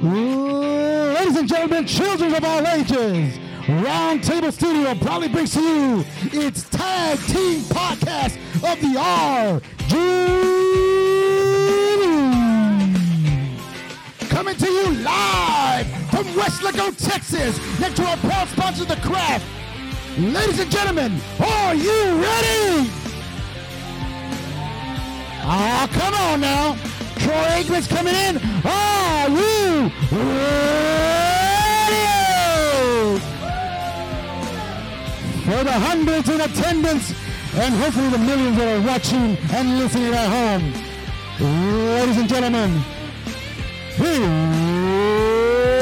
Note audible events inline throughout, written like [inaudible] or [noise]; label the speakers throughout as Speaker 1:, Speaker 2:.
Speaker 1: Ladies and gentlemen, children of all ages, Round Table Studio proudly brings to you its tag team podcast of the RG. Coming to you live from Weslaco, Texas, next to our proud sponsor, The Craft. Ladies and gentlemen, are you ready? Ah, come on now. Troy Aikman's coming in. Are you For the hundreds in attendance and hopefully the millions that are watching and listening at home. Ladies and gentlemen, it's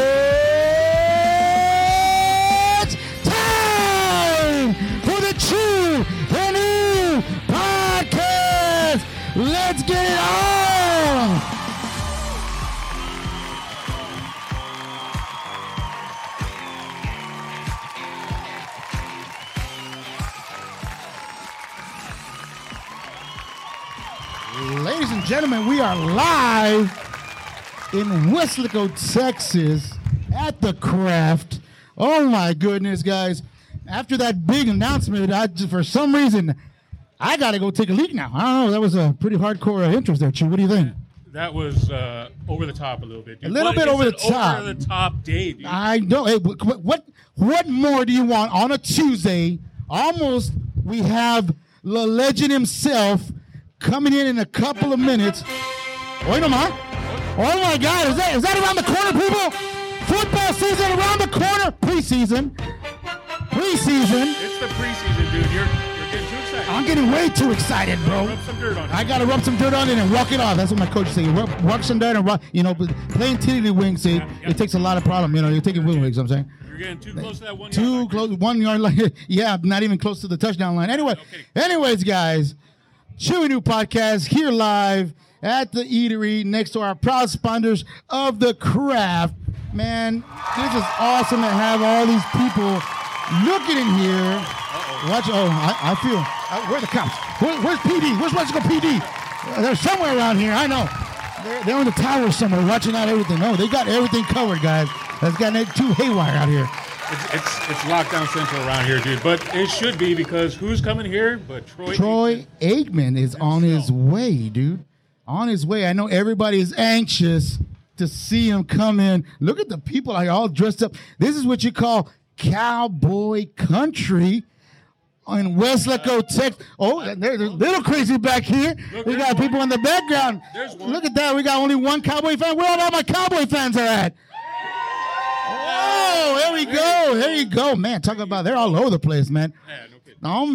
Speaker 1: gentlemen, we are live in Weslaco, Texas at the craft. Oh my goodness, guys. After that big announcement, I just, for some reason, I got to go take a leak now. I don't know. That was a pretty hardcore interest there, Chew. What do you think?
Speaker 2: That was uh, over the top a little bit. Dude.
Speaker 1: A little
Speaker 2: What
Speaker 1: bit over the top.
Speaker 2: Over the top day, dude.
Speaker 1: I don't. Hey, what, what what more do you want on a Tuesday? Almost, we have the legend himself coming in in a couple of minutes. Wait a minute. Oh my God! Is that is that around the corner, people? Football season around the corner. Preseason. Preseason.
Speaker 2: it's the preseason, dude. You're you're getting too excited.
Speaker 1: I'm getting way too excited, bro.
Speaker 2: Rub some dirt on it.
Speaker 1: I gotta rub some dirt on it and walk it off. That's what my coach say. Rub, rub some dirt and rub, you know, but playing tiddly wings, see,
Speaker 2: Yeah,
Speaker 1: it takes a lot of problem. You know, you're taking wing wings. I'm saying.
Speaker 2: You're getting too close to that one.
Speaker 1: Too
Speaker 2: yard line.
Speaker 1: close, one yard line. [laughs] yeah, not even close to the touchdown line. Anyway,
Speaker 2: kidding.
Speaker 1: anyways, guys, Chewy New Podcast here live at the eatery next to our proud sponsors of the craft. Man, this is awesome to have all these people looking in here. Watch, oh, I, I feel. Uh, where are the cops? Where, where's PD? Where's West PD? Uh, they're somewhere around here. I know. They're, they're on the tower somewhere watching out everything. Oh, they got everything covered, guys. That's got it too haywire out here.
Speaker 2: It's, it's it's lockdown central around here, dude. But it should be because who's coming here? But Troy.
Speaker 1: Troy Aikman is on his way, dude. On his way. I know everybody is anxious to see him come in. Look at the people are all dressed up. This is what you call cowboy country in Weslaco, Texas. Oh, there's a little crazy back here.
Speaker 2: Look,
Speaker 1: we got
Speaker 2: one.
Speaker 1: people in the background.
Speaker 2: There's one.
Speaker 1: Look at that. We got only one cowboy fan. Where are all my cowboy fans are at? Oh, there we go. There you go, man. Talk about they're all over the place, man.
Speaker 2: Yeah, no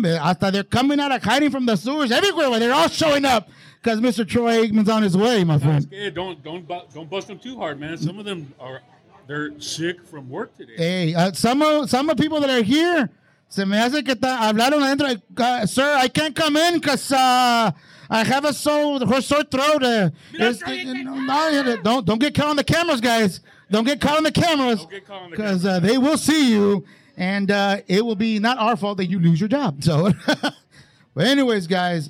Speaker 2: kidding.
Speaker 1: Hasta they're coming out of hiding from the sewers everywhere. Where they're all showing up because Mr. Troy Aikman's on his way, my friend.
Speaker 2: Don't don't don't bust them too hard, man. Some of them are they're sick from work today.
Speaker 1: Hey, uh, some of some of the people that are here, se me hace que ta, hablaron adentro. Uh, sir, I can't come in because uh, I have a sore, sore throat. Uh,
Speaker 2: Mira,
Speaker 1: it's-
Speaker 2: Troy,
Speaker 1: no, no, don't don't get caught on the cameras, guys. Don't get caught on the cameras
Speaker 2: Don't get caught on the
Speaker 1: because uh, they will see you, and uh, it will be not our fault that you lose your job. So, [laughs] but anyways, guys.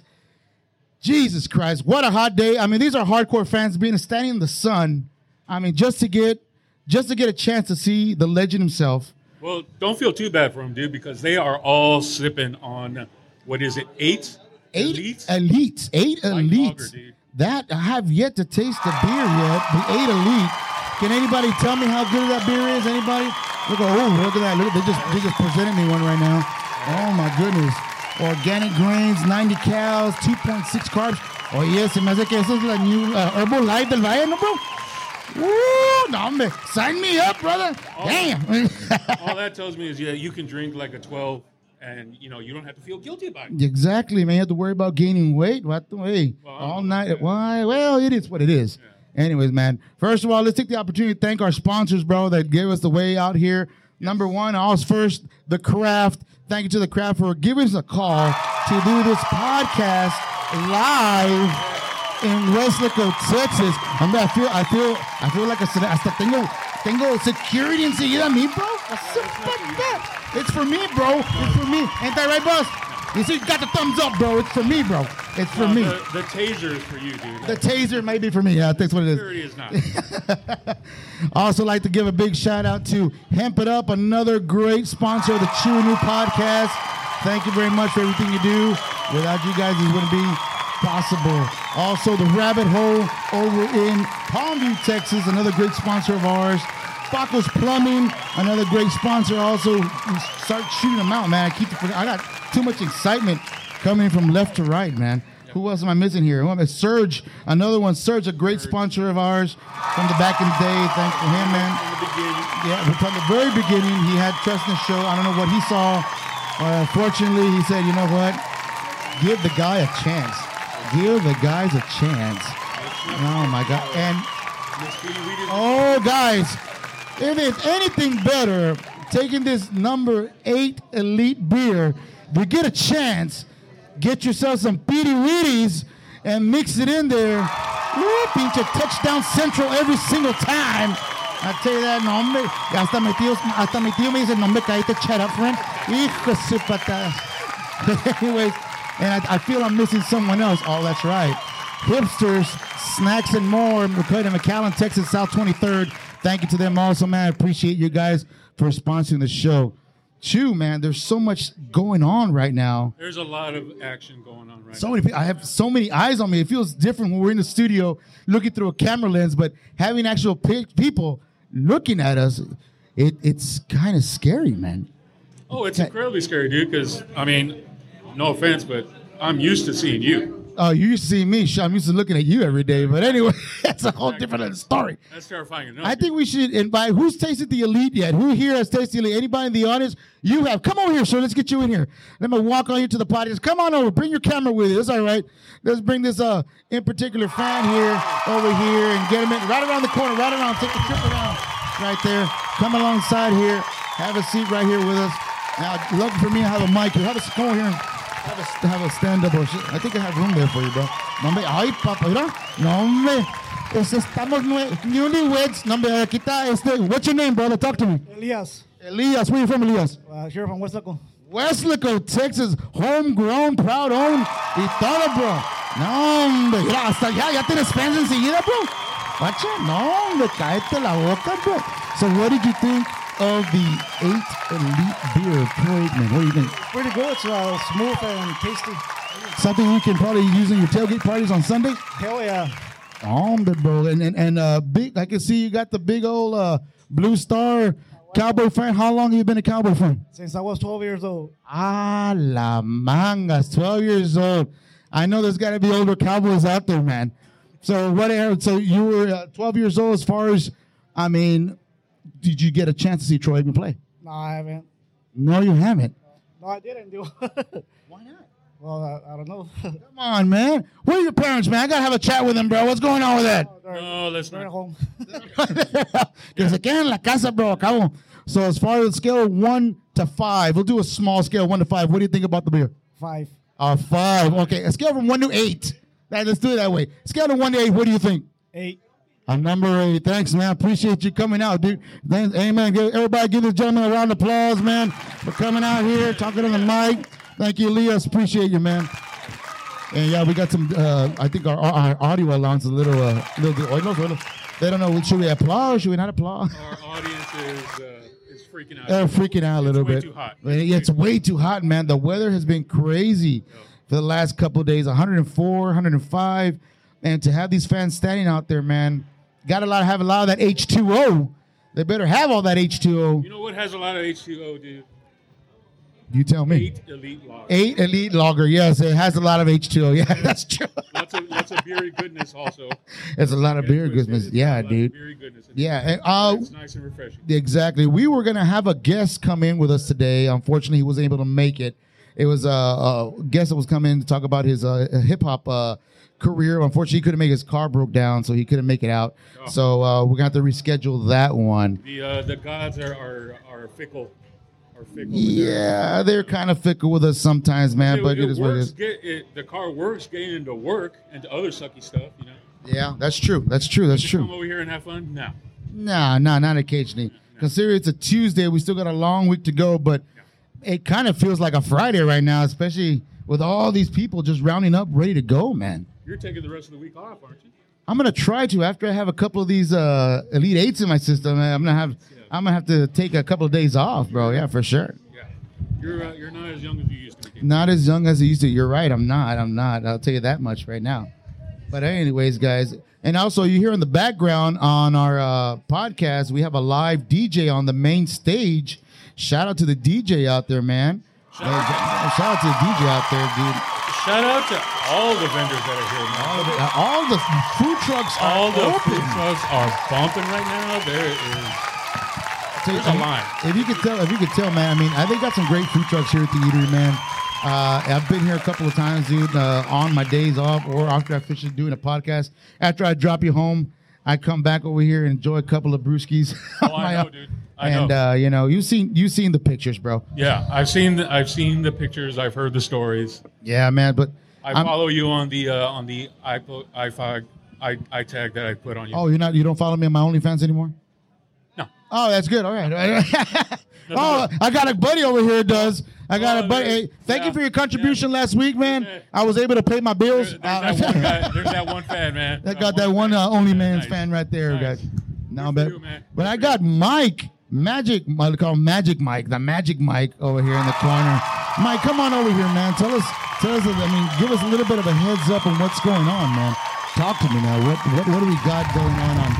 Speaker 1: Jesus Christ, what a hot day. I mean, these are hardcore fans being standing in the sun. I mean, just to get just to get a chance to see the legend himself.
Speaker 2: Well, don't feel too bad for them, dude, because they are all sipping on what is it, eight?
Speaker 1: Eight
Speaker 2: Elites?
Speaker 1: elites. Eight
Speaker 2: Like
Speaker 1: elites. that I have yet to taste the beer yet. The eight elite. Can anybody tell me how good that beer is? Anybody? Look at oh, look at that. Look they just they just presented me one right now. Oh my goodness. Organic grains, 90 calories, 2.6 carbs. Oh yes, se me hace que eso es la new uh, Herbalife del Valle, no bro? Woo, no, hombre. Sign me up, brother. Damn. [laughs]
Speaker 2: All that tells me is yeah, you can drink like a twelve, and you know you don't have to feel guilty about it.
Speaker 1: Exactly, man. You have to worry about gaining weight. What the way?
Speaker 2: Well,
Speaker 1: all night. Why? Well, it is what it is. Anyways, man. First of all, let's take the opportunity to thank our sponsors, bro, that gave us the way out here. Number one, all's first, the craft. Thank you to the craft for giving us a call to do this podcast live in Weslaco, Texas. Hombre, I feel, I feel, I feel like a, hasta tengo, tengo security enseguida a mí, bro. What's the fuck that? It's for me, bro. It's for me. Ain't that right, boss? You see, you got the thumbs up, bro. It's for me, bro. It's for
Speaker 2: No,
Speaker 1: me.
Speaker 2: The, the taser is for you, dude.
Speaker 1: The taser may be for me. Yeah, that's what it is.
Speaker 2: Security is not. [laughs]
Speaker 1: Also, like to give a big shout out to Hemp It Up, another great sponsor of the Chew New podcast. Thank you very much for everything you do. Without you guys, it wouldn't be possible. Also, the Rabbit Hole over in Palmview, Texas, another great sponsor of ours. Paco's Plumbing, another great sponsor. Also, start shooting them out, man. I keep I got too much excitement coming from left to right, man. Who else am I missing here? Who? Surge, another one. Surge, a great sponsor of ours from the back in the day. Thanks for him, man.
Speaker 2: In the beginning,
Speaker 1: Yeah, from the very beginning, he had trust in the show. I don't know what he saw. Uh, fortunately, he said, you know what? Give the guy a chance. Give the guys a chance. Oh, my God. And, oh, guys, if it's anything better, taking this number eight elite beer, you get a chance, get yourself some Petey Weedies and mix it in there. Woo, pinche touchdown central every single time. I tell you that, no, hombre. Hasta mi tío, hasta mi tío me dice, no me caíste shut up, friend. Hijo su patada. [laughs] Anyways, and I, I feel I'm missing someone else. Oh, that's right. Hipsters, Snacks and More, and McAllen, Texas, South 23rd. Thank you to them also, man. I appreciate you guys for sponsoring the show. Chew, man, there's so much going on right now.
Speaker 2: There's a lot of action going on right
Speaker 1: So many people, I have so many eyes on me. It feels different when we're in the studio looking through a camera lens, but having actual pe- people looking at us, it, it's kind of scary, man.
Speaker 2: Oh, it's incredibly scary, dude. Because I mean, no offense, but I'm used to seeing you.
Speaker 1: Oh, you see me. Sh- I'm used to looking at you every day. But anyway, [laughs] that's a whole different story.
Speaker 2: That's terrifying enough.
Speaker 1: I think we should invite who's tasted the elite yet? Who here has tasted the elite? Anybody in the audience? You have. Come over here, sir. Let's get you in here. Let me walk on you to the podcast. Come on over. Bring your camera with you. It's all right. Let's bring this uh in particular fan here over here and get him in right around the corner, right around. Take the trip around. Right there. Come alongside here. Have a seat right here with us. Now, lucky for me, I have a mic. Have a come over here. Have a, have a stand up or. I think I have room there for you, bro. No, hombre. Ay, papá, mira. No, hombre. Pues estamos newlyweds. No, hombre, aquí está este. What's your name, brother? Talk to me.
Speaker 3: Elias,
Speaker 1: Elias. Where you from, Elias?
Speaker 3: uh, here from West Laco.
Speaker 1: Weslaco, Texas. Homegrown, proud owned. Y todo, bro. No, hombre. Mira, hasta ya, ya tienes fans enseguida, bro. Watcha. No, hombre. Cáete la boca, bro. So what did you think of the eight elite beer Trademan? What do you think?
Speaker 3: Pretty good. It's uh, smooth and tasty.
Speaker 1: Something you can probably use in your tailgate parties on Sunday?
Speaker 3: Hell yeah.
Speaker 1: Hombre, bro. And, and, and uh, big, I can see you got the big old uh, Blue Star Cowboy fan. How long have you been a Cowboy fan?
Speaker 3: Since I was 12 years old.
Speaker 1: Ah, la mangas, 12 years old. I know there's got to be older Cowboys out there, man. So what? So you were uh, 12 years old. As far as, I mean, did you get a chance to see Troy Aikman play?
Speaker 3: No, I haven't.
Speaker 1: No, you haven't.
Speaker 3: No, I didn't do. [laughs]
Speaker 1: Why not?
Speaker 3: well, I, I don't know. [laughs]
Speaker 1: Come on, man. Where are your parents, man? I gotta have a chat with them, bro. What's going on with that?
Speaker 3: they're,
Speaker 2: No, let's
Speaker 3: they're at
Speaker 2: not.
Speaker 3: home. [laughs]
Speaker 1: que se queden en la casa, bro. Acabo. So as far as the scale of one to five, we'll do a small scale, one to five. What do you think about the beer?
Speaker 3: Five.
Speaker 1: Uh, five. Okay, a scale from one to eight. Right, let's do it that way. Scale from one to eight. What do you think?
Speaker 3: Eight.
Speaker 1: A number eight. Thanks, man. Appreciate you coming out, dude. Thanks, amen. Give, everybody give this gentleman a round of applause, man, for coming out here, talking on the mic. Thank you, Elias. Appreciate you, man. And yeah, we got some. Uh, I think our, our audio allowance is a little, uh, little oilos. They don't know. Should we applaud? Should we not applaud?
Speaker 2: Our audience is uh, is freaking out.
Speaker 1: They're freaking out a little
Speaker 2: way
Speaker 1: bit.
Speaker 2: too hot.
Speaker 1: It's way too hot, man. The weather has been crazy for the last couple days 104, 105. And to have these fans standing out there, man, got a lot have a lot of that H2O. They better have all that H2O.
Speaker 2: You know what has a lot of H2O, dude?
Speaker 1: You tell me.
Speaker 2: Eight elite logs.
Speaker 1: Eight elite lager. Yes, it has a lot of H2O. [laughs] Yeah, that's true.
Speaker 2: Lots of lots of beery goodness also.
Speaker 1: It's a lot of beer goodness. Yeah,
Speaker 2: a lot of
Speaker 1: dude.
Speaker 2: Beery goodness.
Speaker 1: Yeah, and, uh,
Speaker 2: it's nice and refreshing.
Speaker 1: Exactly. We were gonna have a guest come in with us today. Unfortunately, he wasn't able to make it. It was a, a guest that was coming to talk about his uh, hip hop uh, career. Unfortunately, he couldn't make his car broke down, so he couldn't make it out.
Speaker 2: Oh.
Speaker 1: So uh, we're gonna have to reschedule that one.
Speaker 2: The uh, the gods are are, are fickle. Are fickle.
Speaker 1: Yeah, they're kind of fickle with us sometimes, man.
Speaker 2: It,
Speaker 1: but
Speaker 2: it
Speaker 1: it is what it
Speaker 2: works. Get, it, the car works getting into work and to other sucky stuff. You know.
Speaker 1: Yeah, that's true. That's true. That's true.
Speaker 2: Come over here and have fun. No.
Speaker 1: Nah, nah, not occasionally. Consider it's a Tuesday. We still got a long week to go, but it kind of feels like a Friday right now, especially with all these people just rounding up, ready to go, man.
Speaker 2: You're taking the rest of the week off, aren't you?
Speaker 1: I'm gonna try to after I have a couple of these uh, elite eights in my system. I'm gonna have I'm gonna have to take a couple of days off, bro. Yeah, for sure.
Speaker 2: Yeah. You're uh, you're not as young as you used to be.
Speaker 1: Not as young as I used to. You're right. I'm not. I'm not. I'll tell you that much right now. But anyways, guys, and also you hear in the background on our uh, podcast, we have a live DJ on the main stage. Shout out to the DJ out there, man. Shout, shout out to the DJ out there, dude.
Speaker 2: Shout out to all the vendors that are here, man.
Speaker 1: All, uh, all the food trucks are
Speaker 2: All the
Speaker 1: open.
Speaker 2: food trucks are bumping right now. There is there's a line.
Speaker 1: If you could tell, if you could tell, man. I mean, I think got some great food trucks here at the eatery, man. Uh, I've been here a couple of times, dude. Uh, on my days off, or after I finish doing a podcast. After I drop you home, I come back over here and enjoy a couple of brewskis. [laughs]
Speaker 2: Oh, I know, dude. I
Speaker 1: and
Speaker 2: know.
Speaker 1: Uh, you know, you've seen you've seen the pictures, bro.
Speaker 2: Yeah, I've seen the, I've seen the pictures. I've heard the stories.
Speaker 1: Yeah, man. But
Speaker 2: I
Speaker 1: I'm-
Speaker 2: follow you on the uh, on the iPod, iFog, i i tag that I put on you.
Speaker 1: oh, you're not you don't follow me on my OnlyFans anymore.
Speaker 2: no,
Speaker 1: Oh, that's good. All right. [laughs] [laughs] All right. oh, I got a buddy over here. Does I got
Speaker 2: Oh,
Speaker 1: a buddy? Hey, thank you for your contribution last week, man. I was able to pay my bills.
Speaker 2: there's, there's
Speaker 1: Uh,
Speaker 2: that one [laughs] guy. There's that one fan, man.
Speaker 1: that got that one uh, only man's
Speaker 2: nice.
Speaker 1: fan right there,
Speaker 2: Nice.
Speaker 1: guys. No,
Speaker 2: Good
Speaker 1: but
Speaker 2: you,
Speaker 1: but I got Mike Magic. I call him Magic Mike, the Magic Mike over here in the corner. Mike, come on over here, man. Tell us, tell us. I mean, give us a little bit of a heads up on what's going on, man. Talk to me now. What what what do we got going on on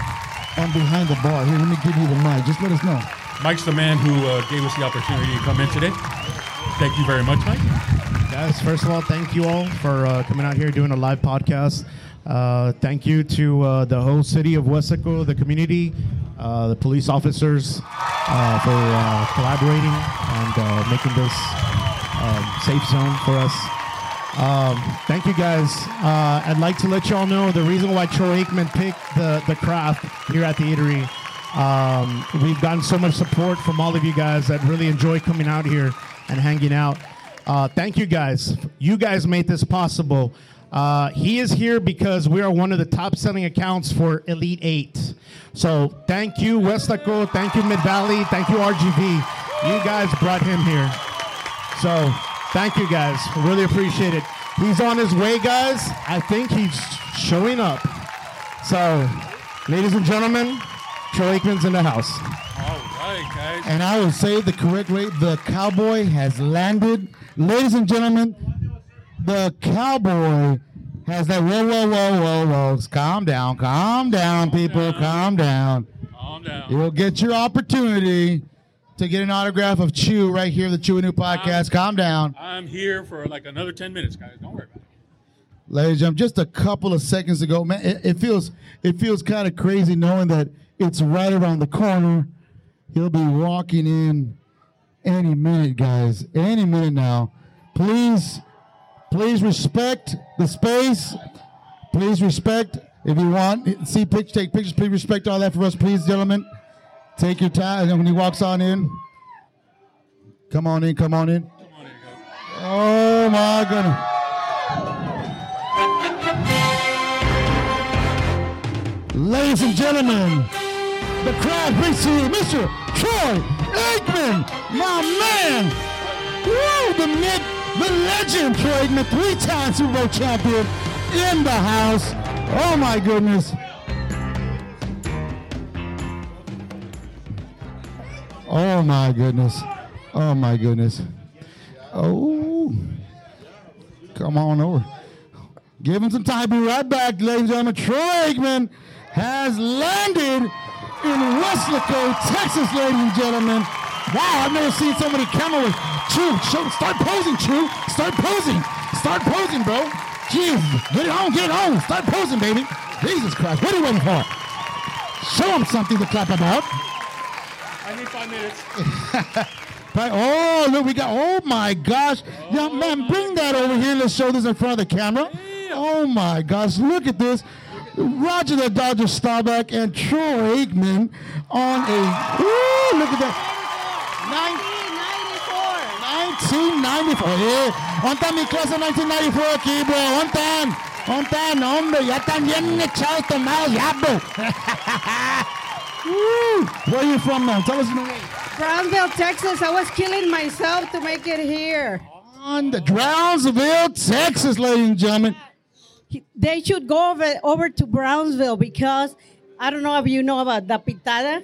Speaker 1: on behind the bar? Here, let me give you the mic. Just let us know.
Speaker 2: Mike's the man who uh, gave us the opportunity to come in today. Thank you very much, Mike.
Speaker 3: Guys, first of all, thank you all for uh, coming out here doing a live podcast. Uh, thank you to uh, the whole city of Westaco, the community, uh, the police officers uh, for uh, collaborating and uh, making this um, safe zone for us. Um, thank you guys. Uh, I'd like to let you all know the reason why Troy Aikman picked the, the craft here at the eatery. Um, we've gotten so much support from all of you guys that really enjoy coming out here and hanging out. Thank you guys. You guys made this possible. Uh, he is here because we are one of the top selling accounts for Elite 8. So thank you, Westaco. Thank you, Mid Valley. Thank you, RGV. You guys brought him here. So thank you guys. Really appreciate it. He's on his way, guys. I think he's showing up. So, ladies and gentlemen, Troy Aikman's in the house.
Speaker 2: All right, guys.
Speaker 1: And I will say the correct way. The cowboy has landed. Ladies and gentlemen, the cowboy has that. Whoa, whoa, whoa, whoa, whoa. Calm down. Calm down, people. Calm down.
Speaker 2: Calm down.
Speaker 1: You'll get your opportunity to get an autograph of Chew right here, the Chew and Ew podcast. Calm down.
Speaker 2: I'm here for like another 10 minutes, guys. Don't worry about it.
Speaker 1: Ladies and gentlemen, just a couple of seconds ago, man, it, it feels it feels kind of crazy knowing that it's right around the corner. He'll be walking in any minute, guys. Any minute now. Please, please respect the space. Please respect if you want see pictures, take pictures. Please respect all that for us, please, gentlemen. Take your time. And when he walks on in, come on in, come on in. Oh my goodness. Ladies and gentlemen, the crowd brings to you Mr. Troy Aikman, my man. Woo, the mid, the legend Troy Aikman, three-time Super Bowl champion in the house. Oh my goodness. Oh my goodness. Oh my goodness. Oh. Come on over. Give him some time. Be right back, ladies and gentlemen. Troy Aikman has landed in Weslaco, Texas, ladies and gentlemen. Wow, I've never seen somebody camera with Chew. Show, start posing, True. Start posing. Start posing, bro. Jeez, get it on, get it on. Start posing, baby. Jesus Christ, what are you waiting for? Show him something to clap about.
Speaker 2: I need five minutes. [laughs]
Speaker 1: Oh, look, we got. Oh my gosh, young oh man, bring that over here. Let's show this in front of the camera. Oh my gosh, look at this. Roger the Dodger Staubach and Troy Aikman on a. Woo, look at that. Nine- 1994. Yeah. ¿Dónde está mi clase 1994 aquí, bro? ¿Dónde están? ¿Dónde están? Hombre, ya están bien echados [laughs] tomados ya, bro. Woo. Where are you from, man? Tell us your name.
Speaker 4: Brownsville, Texas. I was killing myself to make it here.
Speaker 1: On the Brownsville, Texas, ladies and gentlemen.
Speaker 4: They should go over, over to Brownsville because I don't know if you know about the pitada.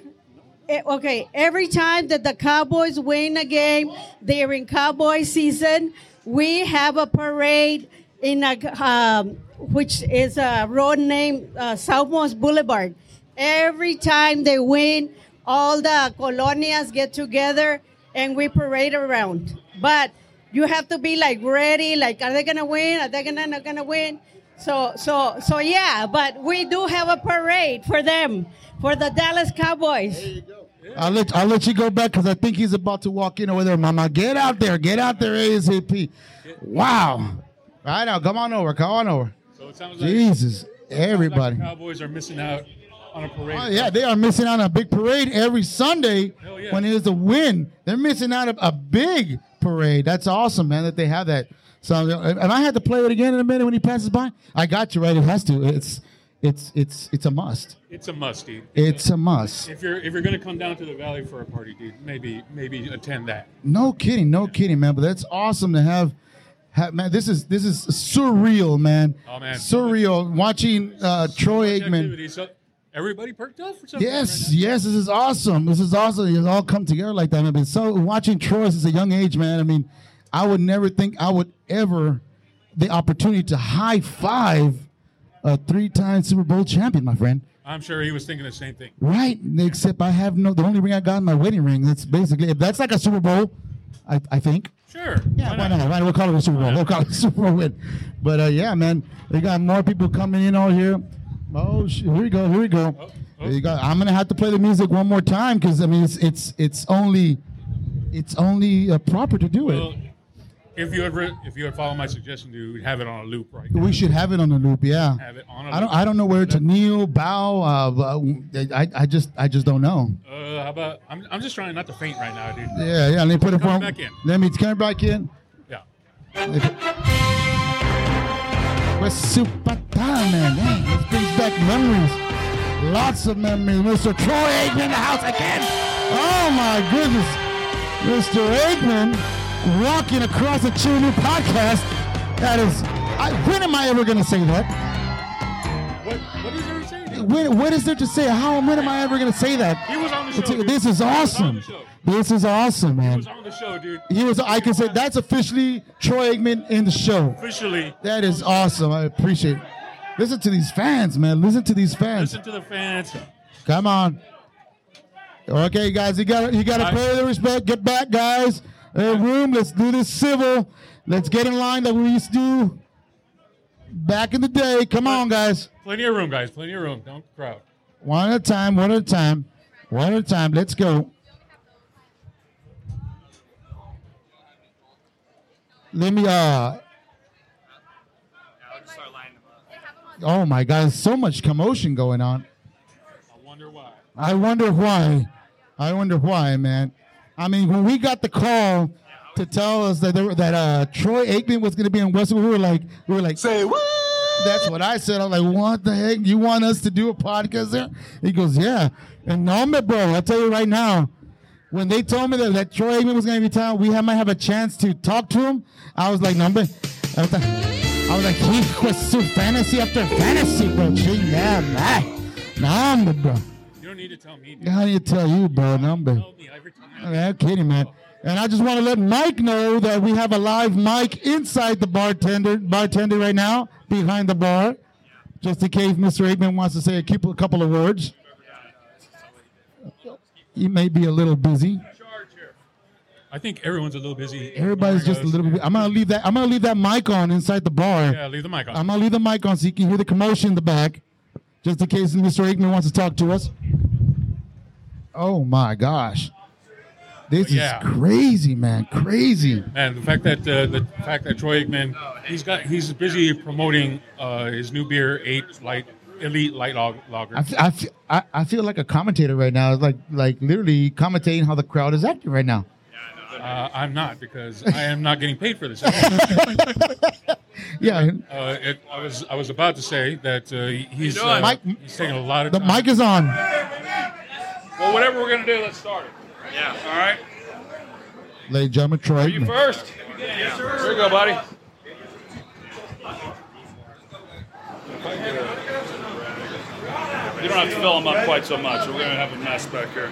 Speaker 4: Eh, Okay, every time that the Cowboys win a game, they're in Cowboy season. We have a parade in a um, which is a road named uh, Southmost Boulevard. Every time they win, all the colonias get together and we parade around. But you have to be like ready. Like, are they gonna win? Are they gonna not gonna win? So, so, so yeah. But we do have a parade for them, for the Dallas Cowboys.
Speaker 1: I'll let I'll let you go back because I think he's about to walk in over there, Mama. Get out there, get out there, ASAP. Wow. Right now, come on over, come on over.
Speaker 2: So it sounds like,
Speaker 1: Jesus,
Speaker 2: like
Speaker 1: everybody.
Speaker 2: the Cowboys are missing out on a parade.
Speaker 1: Oh, yeah, they are missing out on a big parade every Sunday
Speaker 2: yeah.
Speaker 1: when it is a win. They're missing out on a big parade. That's awesome, man, that they have that. So, and I had to play it again in a minute when he passes by. I got you right. It has to. It's, it's, it's, it's a must.
Speaker 2: It's a must, dude.
Speaker 1: It's a must.
Speaker 2: If you're if you're gonna come down to the valley for a party, dude, maybe maybe attend that.
Speaker 1: No kidding, no kidding, man. But that's awesome to have. have man, this is this is surreal, man.
Speaker 2: Oh, man.
Speaker 1: surreal. Watching uh, Troy Aikman.
Speaker 2: So everybody perked up for something.
Speaker 1: Yes, yes, this is awesome. This is awesome. It's all come together like that. I mean, so watching Troy since a young age, man. I mean, I would never think I would ever the opportunity to high five a three-time Super Bowl champion, my friend.
Speaker 2: I'm sure he was thinking the same thing.
Speaker 1: Right. Except I have no. The only ring I got in my wedding ring. That's basically. If that's like a Super Bowl, I, I think.
Speaker 2: Sure.
Speaker 1: Yeah, why not? Why not? We'll call it a Super Bowl. We'll call it a Super Bowl win. But uh, yeah, man, they got more people coming in all here. Oh, sh- here we go. Here we go.
Speaker 2: oh.
Speaker 1: There you go. I'm gonna have to play the music one more time because I mean it's it's it's only it's only uh, proper to do
Speaker 2: Well,
Speaker 1: it.
Speaker 2: If you ever if you had followed my suggestion to have it on a loop right now,
Speaker 1: We should have it on a loop. Yeah.
Speaker 2: have it on a
Speaker 1: I don't
Speaker 2: loop.
Speaker 1: I don't know where to kneel, bow. Uh, I I just I just don't know.
Speaker 2: Uh, how about I'm, I'm just trying not to faint right now, dude.
Speaker 1: Yeah, yeah. Let me put it for
Speaker 2: back in.
Speaker 1: Let me come back in.
Speaker 2: Yeah.
Speaker 1: We're super time, man. Man, this brings back memories. Lots of memories. Mr. Troy Aikman in the house again. Oh my goodness. Mr. Aikman walking across a Chew New podcast. That is, I, when am I ever going to say that?
Speaker 2: What what is there to say?
Speaker 1: When, what is there to say? How, when am I ever going to say that?
Speaker 2: He was on the show. Dude.
Speaker 1: This is
Speaker 2: He was on
Speaker 1: awesome. This is awesome, man.
Speaker 2: He was on the show, dude.
Speaker 1: He was, I can say that's officially Troy Aikman in the show.
Speaker 2: Officially,
Speaker 1: That is awesome. I appreciate it. Listen to these fans, man. Listen to these fans.
Speaker 2: listen to the fans.
Speaker 1: Come on. Okay, guys, you got you got to pay the respect. Get back, guys. Uh, room. Let's do this civil. Let's get in line that we used to do back in the day. Come on, guys.
Speaker 2: Plenty of room, guys. Plenty of room. Don't crowd.
Speaker 1: One at a time. One at a time. One at a time. Let's go. Let me. Uh. Oh my God! So much commotion going on.
Speaker 2: I wonder why.
Speaker 1: I wonder why. I wonder why, man. I mean, when we got the call to tell us that there, that uh, Troy Aikman was going to be in Westwood, we were like, we were like, say what? That's what I said. I'm like, what the heck? You want us to do a podcast there? He goes, yeah. And no, bro, I'll tell you right now. When they told me that, that Troy Aikman was going to be town, we might have a chance to talk to him. I was like, number. I was like, I was like, he was so fantasy after fantasy, bro. Yeah, man. Nah, bro.
Speaker 2: You need to tell me. Dude.
Speaker 1: How do you tell you, bro? Number.
Speaker 2: Tell me every time.
Speaker 1: I'm kidding, man. And I just want to let Mike know that we have a live mic inside the bartender bartender right now, behind the bar, just in case Mr. Aikman wants to say a couple, a couple of words. He may be a little busy.
Speaker 2: I think everyone's a little busy.
Speaker 1: Everybody's just a little bit. I'm gonna leave that. I'm gonna leave that mic on inside the bar.
Speaker 2: Yeah, leave the mic on.
Speaker 1: I'm gonna leave the mic on so you can hear the commotion in the back, just in case Mr. Aikman wants to talk to us. Oh my gosh, this
Speaker 2: Yeah.
Speaker 1: is crazy, man, crazy.
Speaker 2: And the fact that uh, the fact that Troy Aikman, he's got he's busy promoting uh, his new beer, Eight Light Elite Light Log, Lager.
Speaker 1: I, f- I, f- I, I feel like a commentator right now, like like literally commentating how the crowd is acting right now.
Speaker 2: Uh, I'm not because I am not getting paid for this. [laughs]
Speaker 1: Yeah,
Speaker 2: Uh, it, I was I was about to say that uh, he's uh,
Speaker 1: Mike-
Speaker 2: he's taking a lot of
Speaker 1: the
Speaker 2: time.
Speaker 1: mic is on.
Speaker 5: Well, whatever we're gonna do, let's start it. Yeah. All right.
Speaker 1: Ladies and gentlemen, Troy.
Speaker 5: You
Speaker 1: Aikman.
Speaker 5: first. Here you go, buddy. You don't have to fill them up quite so much. We're going to have a mess back here.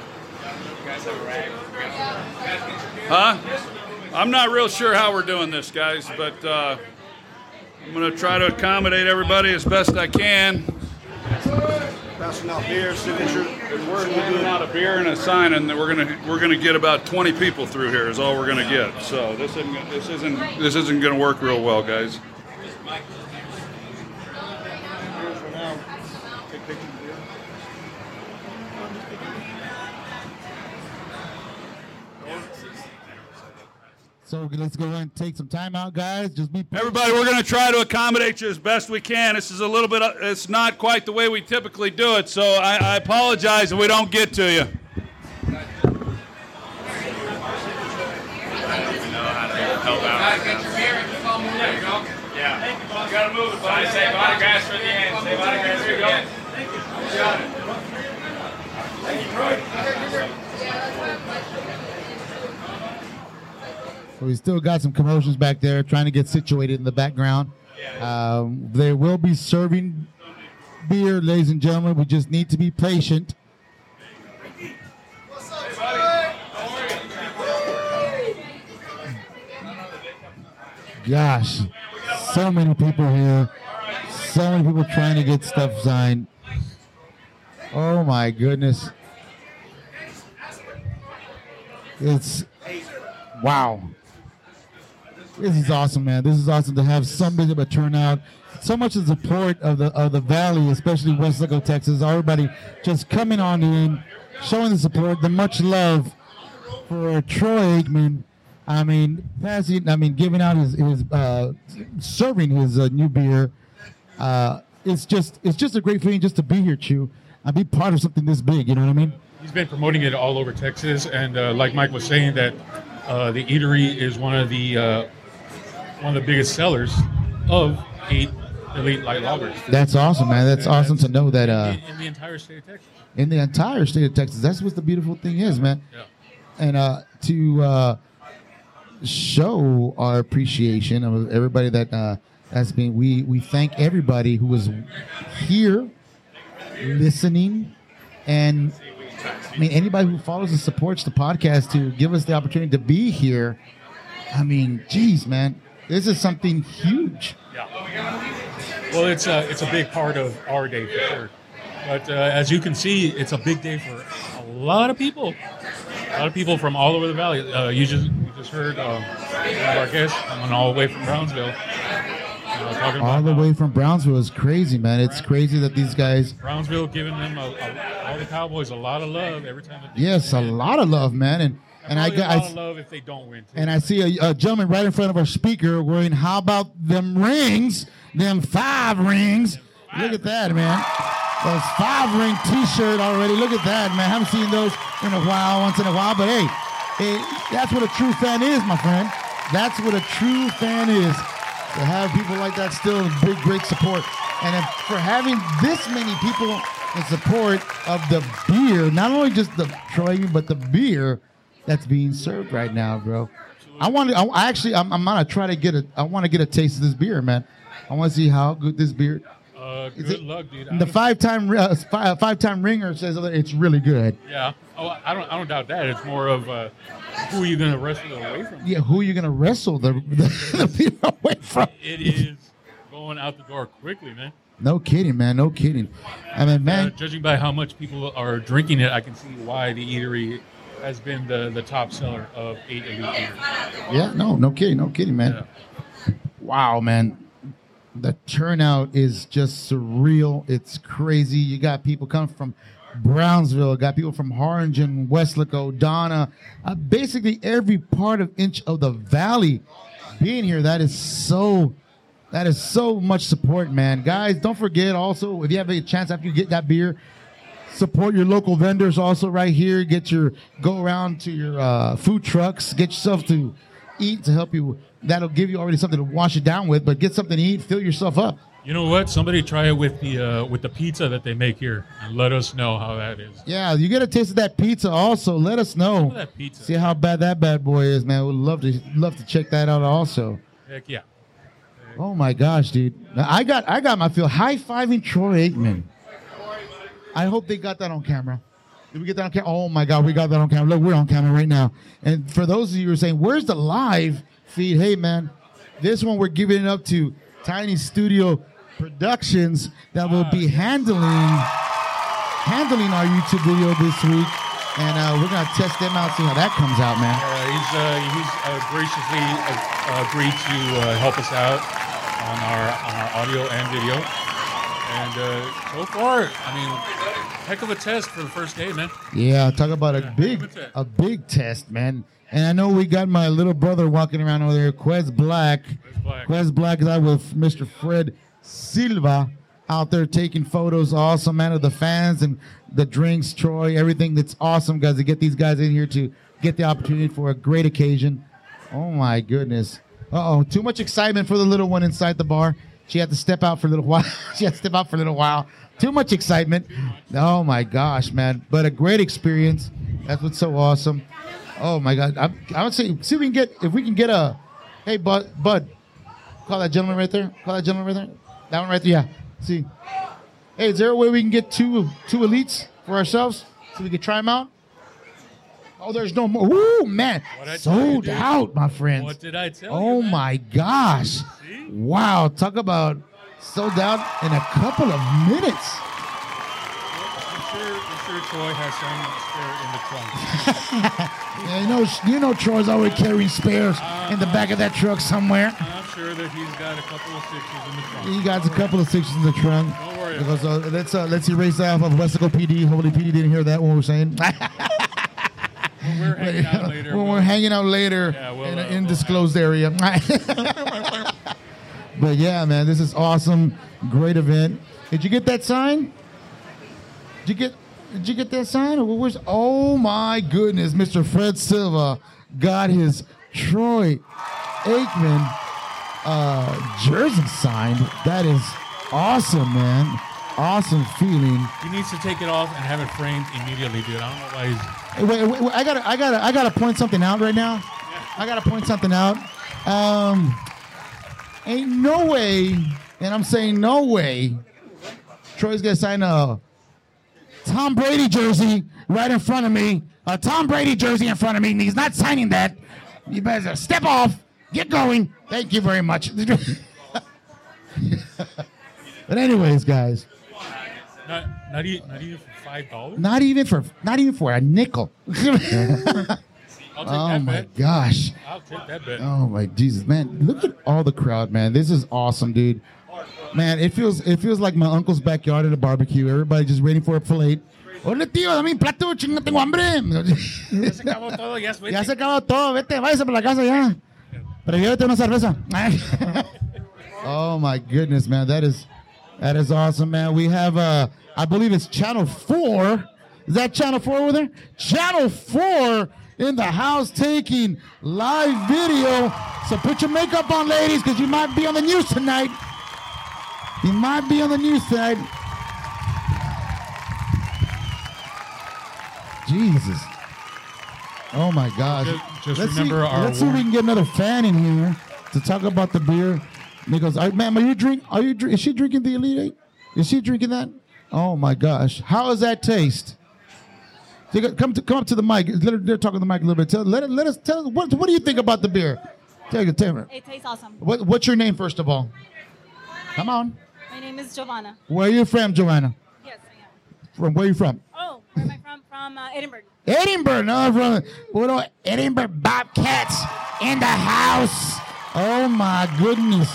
Speaker 5: Huh? I'm not real sure how we're doing this, guys, but uh, I'm going to try to accommodate everybody as best I can.
Speaker 6: Passing out beer, signature.
Speaker 5: We're handing out a beer and a sign, and we're gonna we're gonna get about 20 people through here. Is all we're gonna get. So this isn't this isn't this isn't gonna work real well, guys.
Speaker 1: So let's go ahead and take some time out, guys. Just be
Speaker 5: Everybody, we're going to try to accommodate you as best we can. This is a little bit, uh, it's not quite the way we typically do it, so I, I apologize if we don't get to you.
Speaker 7: Yeah. You gotta move it, buddy. Save autographs for the end. Save autographs for the end.
Speaker 1: So we still got some commotions back there, trying to get situated in the background. Um, they will be serving beer, ladies and gentlemen. We just need to be patient. Gosh, so many people here. So many people trying to get stuff signed. Oh my goodness. It's wow. This is awesome, man. This is awesome to have so somebody of a turnout. So much of the support of the of the valley, especially Weslaco, Texas. Everybody just coming on in, showing the support, the much love for Troy Aikman. I mean, passing. I mean, giving out his his uh, serving his uh, new beer. Uh, it's just it's just a great feeling just to be here, Chew, and be part of something this big. You know what I mean?
Speaker 2: He's been promoting it all over Texas, and uh, like Mike was saying, that uh, the eatery is one of the uh, one of the biggest sellers of eight elite light lagers
Speaker 1: That's awesome, man. That's
Speaker 2: And
Speaker 1: awesome to know that uh,
Speaker 2: in, in the entire state of Texas.
Speaker 1: in the entire state of Texas. That's what the beautiful thing is, man.
Speaker 2: Yeah.
Speaker 1: And uh, to uh, show our appreciation of everybody that uh, has been, we we thank everybody who was here, listening, and I mean anybody who follows and supports the podcast to give us the opportunity to be here. I mean, geez, man, this is something huge. Yeah.
Speaker 2: Well, it's a it's a big part of our day for sure. But uh, as you can see, it's a big day for a lot of people. A lot of people from all over the valley. Uh, you just you just heard um, one of our guests coming all the way from Brownsville. Uh,
Speaker 1: All the way from Brownsville is crazy, man. It's crazy that these guys.
Speaker 2: Brownsville giving them a, a, all the Cowboys a lot of love every time.
Speaker 1: Yes, a lot of love, man, and and I
Speaker 2: Probably
Speaker 1: got
Speaker 2: a
Speaker 1: I,
Speaker 2: love if they don't win. Too.
Speaker 1: and I see a, a gentleman right in front of our speaker wearing how about them rings, them five rings. Look at that, man. Those five ring T-shirt already. Look at that, man. I haven't seen those in a while, once in a while. But hey, hey, that's what a true fan is, my friend. That's what a true fan is. To have people like that still big, great support, and for having this many people in support of the beer, not only just the Troy, but the beer that's being served right now, bro. I want to. I I actually, I'm, I'm gonna try to get a. I want to get a taste of this beer, man. I want to see how good this beer.
Speaker 2: uh,
Speaker 1: Is
Speaker 2: good
Speaker 1: it-
Speaker 2: luck, dude.
Speaker 1: The five-time uh, five, five-time ringer says it's really good.
Speaker 2: Yeah. Oh, I don't. I don't doubt that. It's more of uh, who are you going to wrestle away from?
Speaker 1: Yeah, who are you gonna wrestle the [laughs] the, the people away from?
Speaker 2: It is going out the door quickly, man.
Speaker 1: No kidding, man. No kidding. I mean,
Speaker 2: Uh,
Speaker 1: man.
Speaker 2: judging by how much people are drinking it, I can see why the eatery has been the, the top seller of eight elite beers.
Speaker 1: Yeah, no, no kidding, no kidding, man. Wow, man. The turnout is just surreal. It's crazy. You got people coming from Brownsville, got people from Harlingen, Weslaco, Donna, uh, basically every part of inch of the valley being here. That is so. That is so much support, man. Guys, don't forget also if you have a chance after you get that beer, support your local vendors also right here get your go around to your uh, food trucks get yourself to eat to help you that'll give you already something to wash it down with but get something to eat fill yourself up
Speaker 2: You know what? Somebody try it with the uh, with the pizza that they make here, and let us know how that is.
Speaker 1: Yeah, you get a taste of that pizza. Also, let us know.
Speaker 2: That pizza.
Speaker 1: See how bad that bad boy is, man. We'd love to love to check that out. Also,
Speaker 2: Heck yeah.
Speaker 1: oh my gosh, dude, I got I got my feel high fiving Troy Aikman. I hope they got that on camera. Did we get that on camera? Oh my God, we got that on camera. Look, we're on camera right now. And for those of you who are saying, "Where's the live feed?" Hey, man, this one we're giving it up to Tiny Studio Productions that will be handling handling our YouTube video this week, and uh, we're gonna test them out, see how that comes out, man.
Speaker 2: Uh, he's uh, he's graciously uh, agreed to uh, help us out on our on our audio and video. And uh, so far, I mean, heck of a test for the first day, man.
Speaker 1: Yeah, talk about a
Speaker 2: Yeah,
Speaker 1: big
Speaker 2: that?
Speaker 1: a big test, man. And I know we got my little brother walking around over there, Quez Blac.
Speaker 2: Black.
Speaker 1: Quez Blac is out with Mr. Fred Silva out there taking photos. Awesome, man, of the fans and the drinks, Troy, everything that's awesome, guys, to get these guys in here to get the opportunity for a great occasion. Oh, my goodness. Uh oh, too much excitement for the little one inside the bar. She had to step out for a little while. [laughs] she had to step out for a little while. Too much excitement. Oh, my gosh, man. But a great experience. That's what's so awesome. Oh, my God. I, I would say, see if we can get, if we can get a, hey, Bud, Bud, Call that gentleman right there. Call that gentleman right there. That one right there. Yeah. See. Hey, is there a way we can get two two elites for ourselves so we can try them out? Oh, there's no more. Ooh, man.
Speaker 2: What'd I tell you,
Speaker 1: Sold out, my friends.
Speaker 2: What did I tell you?
Speaker 1: Oh my gosh.
Speaker 2: See?
Speaker 1: Wow. Talk about sold out in a couple of minutes.
Speaker 2: I'm sure, I'm sure Troy has some spare in the trunk. [laughs]
Speaker 1: Yeah, you know, you know, Troy's always carrying spares in the back of that truck somewhere.
Speaker 2: I'm sure that he's got a couple of sixes in the trunk.
Speaker 1: He got a couple of sixes in the trunk.
Speaker 2: Don't worry
Speaker 1: Because uh, let's uh, let's erase that off of Westaco PD. Hopefully, PD didn't hear that when we're saying. [laughs]
Speaker 2: When we're hanging out later.
Speaker 1: when
Speaker 2: we'll-
Speaker 1: we're hanging out later
Speaker 2: Yeah, we'll,
Speaker 1: in
Speaker 2: uh,
Speaker 1: an
Speaker 2: we'll
Speaker 1: undisclosed area. [laughs] but yeah, man, this is awesome. Great event. Did you get that sign? Did you get Did you get that sign? Where's? Oh my goodness, Mr. Fred Silva got his Troy Aikman uh, jersey signed. That is awesome, man. Awesome feeling.
Speaker 2: He needs to take it off and have it framed immediately, dude. I don't know why he's.
Speaker 1: Hey, Wait, wait, wait, I gotta, I gotta, I gotta point something out right now. I gotta point something out. Um, ain't no way, and I'm saying no way. Troy's gonna sign a Tom Brady jersey right in front of me. A Tom Brady jersey in front of me, and he's not signing that. You better step off, get going. Thank you very much. [laughs] but anyways, guys,
Speaker 2: Not, not, e- not even for five dollars.
Speaker 1: not even for, not even for a nickel. [laughs] Oh my
Speaker 2: bet.
Speaker 1: gosh.
Speaker 2: I'll take that bet.
Speaker 1: Oh my Jesus, man! Look at all the crowd, man. This is awesome, dude. Man, it feels it feels like my uncle's backyard at a barbecue. Everybody just waiting for a plate. Hola, tío, dame un plato, chinga, tengo hambre.
Speaker 2: Ya se acabó todo, ya [laughs]
Speaker 1: ya se acabó todo, vete, váyase para la casa ya. Pero llévate una cerveza. [laughs] oh my goodness, man, that is that is awesome, man. We have uh, I believe it's Channel Four. Is that Channel Four over there? Channel Four in the house taking live video. So put your makeup on, ladies, because you might be on the news tonight. You might be on the news tonight. Jesus. Oh my gosh.
Speaker 2: Just- just
Speaker 1: let's
Speaker 2: remember
Speaker 1: see,
Speaker 2: our
Speaker 1: Let's see if we can get another fan in here to talk about the beer. And he goes, "All right, ma'am, are you drink? Are you? Drink, is she drinking the Elite Eight? Is she drinking that? Oh my gosh, how does that taste? Come to come up to the mic. Let her, they're talking to the mic a little bit. Tell, let, let us tell. What, what do you think about the beer? Tell me.
Speaker 8: It tastes awesome.
Speaker 1: What, what's your name first of all? Come on.
Speaker 8: My name is Giovanna.
Speaker 1: Where are you from, Joanna?
Speaker 8: Yes, I am.
Speaker 1: From where are you from?
Speaker 8: Oh, where am I from? From uh, Edinburg.
Speaker 1: Edinburg, no, I'm from little Edinburg Bobcats in the house. Oh my goodness!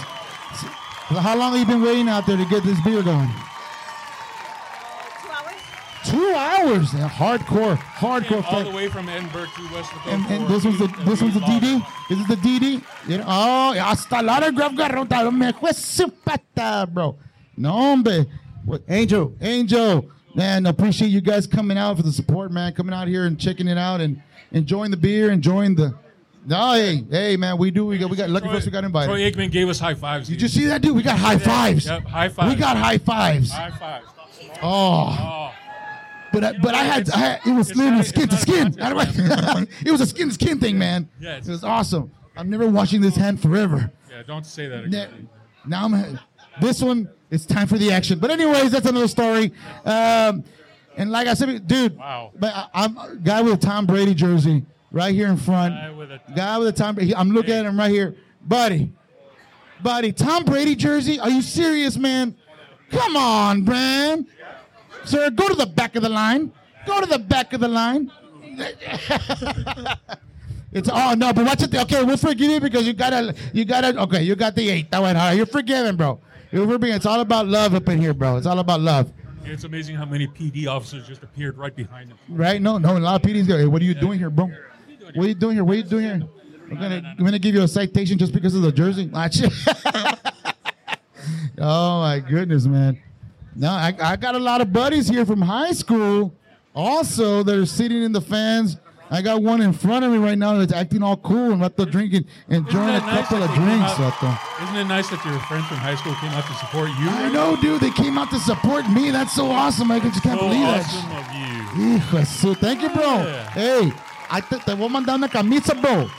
Speaker 1: So how long have you been waiting out there to get this beer going?
Speaker 8: Two hours.
Speaker 1: Two hours. Yeah, hardcore, hardcore.
Speaker 2: all the way from Edinburg to West Dakota.
Speaker 1: And, and this was the this was the DD. This is the DD. You know, oh, hasta la autograph garota. Me fue su pata, bro. No, hombre. What, Angel, Angel, man, appreciate you guys coming out for the support, man. Coming out here and checking it out and enjoying the beer, enjoying the No, hey, hey, man, we do. We got, we got lucky for us. We got invited.
Speaker 2: Troy Aikman gave us high fives.
Speaker 1: Did you see that, dude? We got high fives.
Speaker 2: Yep, high fives.
Speaker 1: We got high fives.
Speaker 2: high fives.
Speaker 1: Oh,
Speaker 2: Oh,
Speaker 1: but I, but I had, I had it was literally skin to skin. [laughs] it was a skin to skin thing, man.
Speaker 2: Yeah,
Speaker 1: it was awesome. I'm never washing this hand forever.
Speaker 2: yeah, don't say that again.
Speaker 1: Now I'm this one. It's time for the action. But anyways, that's another story. Um, and like I said, dude,
Speaker 2: Wow.
Speaker 1: But I, I'm a guy with a Tom Brady jersey right here in front.
Speaker 2: Guy with a-
Speaker 1: guy with a Tom Brady. I'm looking at him right here, buddy. Buddy, Tom Brady jersey? Are you serious, man? Come on, man. Sir, go to the back of the line. Go to the back of the line. [laughs] It's oh no, but watch it. Okay, we'll forgive you because you gotta, you gotta. Okay, you got the eight. That went hard. You're forgiven, bro. You're forgiven. It's all about love up in here, bro. It's all about love,
Speaker 2: It's amazing how many PD officers just appeared right behind him.
Speaker 1: right? No, no. A lot of PDs go. Hey, what are you doing here, bro? What are you doing here? What are you doing here? I'm gonna, I'm gonna give you a citation just because of the jersey. [laughs] Oh my goodness, man. No, I, I got a lot of buddies here from high school, also that are sitting in the fans. I got one in front of me right now that's acting all cool and let the drinking, enjoying a
Speaker 2: nice
Speaker 1: couple of drinks.
Speaker 2: out-. Isn't it nice that your friends from high school came out to support you?
Speaker 1: I know, dude. They came out to support me. That's so awesome. I just can't
Speaker 2: So
Speaker 1: believe
Speaker 2: awesome
Speaker 1: that.
Speaker 2: of you.
Speaker 1: Thank you, bro.
Speaker 2: Yeah.
Speaker 1: Hey, I te, te voy a mandar una camisa, bro.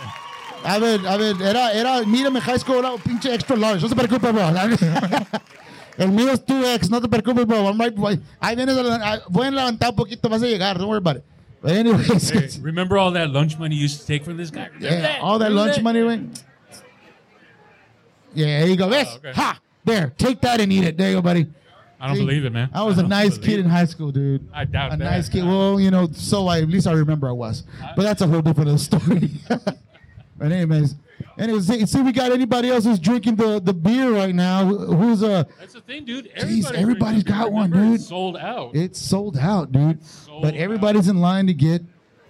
Speaker 1: A ver, a ver, era, era, mírame, high school era un pinche extra large. No se preocupe, bro. [laughs] El mío es 2X, no te preocupes, bro. I'm right, boy. Ahí vienes, a ah, voy a levantar un poquito, vas a llegar. Don't worry about it. But anyways,
Speaker 2: Hey, remember all that lunch money you used to take from this guy? Remember
Speaker 1: yeah, all that
Speaker 2: Remember
Speaker 1: lunch money, right? Yeah, there you go. This,
Speaker 2: Oh, okay.
Speaker 1: ha, there, take that and eat it. There you go, buddy.
Speaker 2: I don't believe it, man.
Speaker 1: I was a nice kid in high school, dude.
Speaker 2: I doubt
Speaker 1: a
Speaker 2: that.
Speaker 1: A nice kid. Well, you know, so I, at least I remember I was. But that's a whole different story. [laughs] but anyways, anyways, see, see, we got anybody else who's drinking the, the beer right now? Who- Who's uh?
Speaker 2: That's the thing, dude.
Speaker 1: Jeez,
Speaker 2: Everybody's
Speaker 1: everybody's
Speaker 2: drinking.
Speaker 1: got one,
Speaker 2: Remember, it's
Speaker 1: dude.
Speaker 2: Sold out.
Speaker 1: It's sold out, dude.
Speaker 2: Sold
Speaker 1: but everybody's in line to get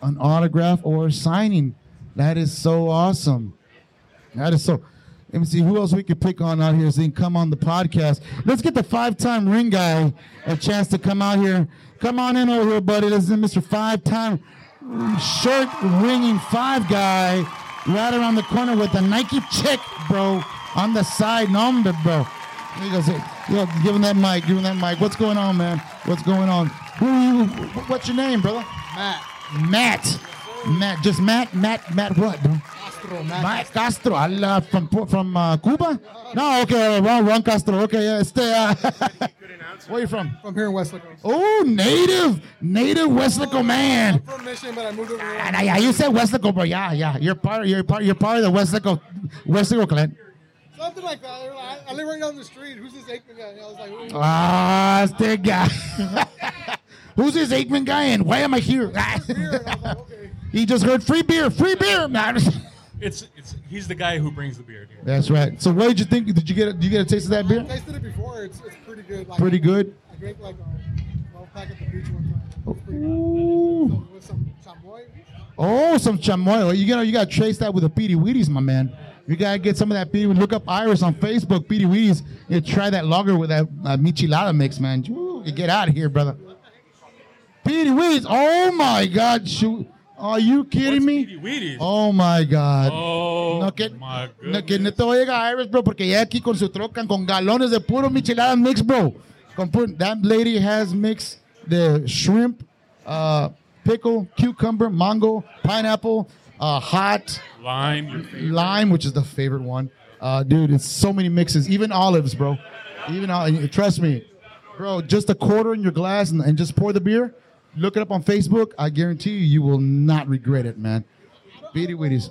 Speaker 1: an autograph or a signing. That is so awesome. That is so. Let me see who else we could pick on out here so he can come on the podcast. Let's get the five-time ring guy a chance to come out here. Come on in over here, buddy. This is Mr. Five-time shirt ringing five guy right around the corner with a Nike check, bro, on the side. Number, bro. There you go. Say, yo, give him that mic. Give him that mic. What's going on, man? What's going on? Who are you? What's your name, brother?
Speaker 9: Matt.
Speaker 1: Matt. Matt. Just Matt. Matt. Matt. What, bro?
Speaker 9: Castro,
Speaker 1: Castro. Uh, from from uh, Cuba. No, okay, wrong, wrong Castro. Okay, yeah, stay. Uh, [laughs] where you from?
Speaker 9: From here in Westlake.
Speaker 1: Oh, native, native Weslaco man.
Speaker 9: I'm from Michigan, but I moved over here.
Speaker 1: Ah, yeah, you said Weslaco, bro. Yeah, yeah. You're part. You're part. You're part of the Weslaco, Weslaco clan.
Speaker 9: Something like that. I live right down the street. Who's this Aikman guy? And I was like, Ooh.
Speaker 1: Ah, it's guy. [laughs] Who's this Aikman guy and why am I here?
Speaker 9: I like, [laughs] okay.
Speaker 1: he just heard free beer, free beer, man.
Speaker 2: It's it's he's the guy who brings the beer, dude.
Speaker 1: That's right. So, what did you think? Did you get? A, did you get a taste of that beer?
Speaker 9: I tasted it before. It's, it's pretty good. Like,
Speaker 1: Pretty good.
Speaker 9: I drank like a 12 pack at the beach one time. It was pretty good.
Speaker 1: Ooh.
Speaker 9: With some chamoy.
Speaker 1: Oh, some chamoy. You gotta, you gotta trace that with the Petey Wheaties, my man. You gotta get some of that Petey. Look up Iris on Facebook, Petey Wheaties. You try that lager with that uh, michelada mix, man. Ooh, you get out of here, brother. Petey Wheaties. Oh my God, shoot. Are you kidding me? Oh my God.
Speaker 2: Oh
Speaker 1: No, que,
Speaker 2: my
Speaker 1: no, que no te oiga Iris, bro, porque ya aquí con su troca, con galones de puro michelada mix, bro. Con that lady has mixed the shrimp, uh, pickle, cucumber, mango, pineapple, uh, hot
Speaker 2: Lime,
Speaker 1: lime, which is the favorite one. Uh, dude, it's so many mixes, even olives, bro. Even trust me, bro. Just a quarter in your glass and, and just pour the beer. Look it up on Facebook. I guarantee you, you will not regret it, man. Beady Wheaties.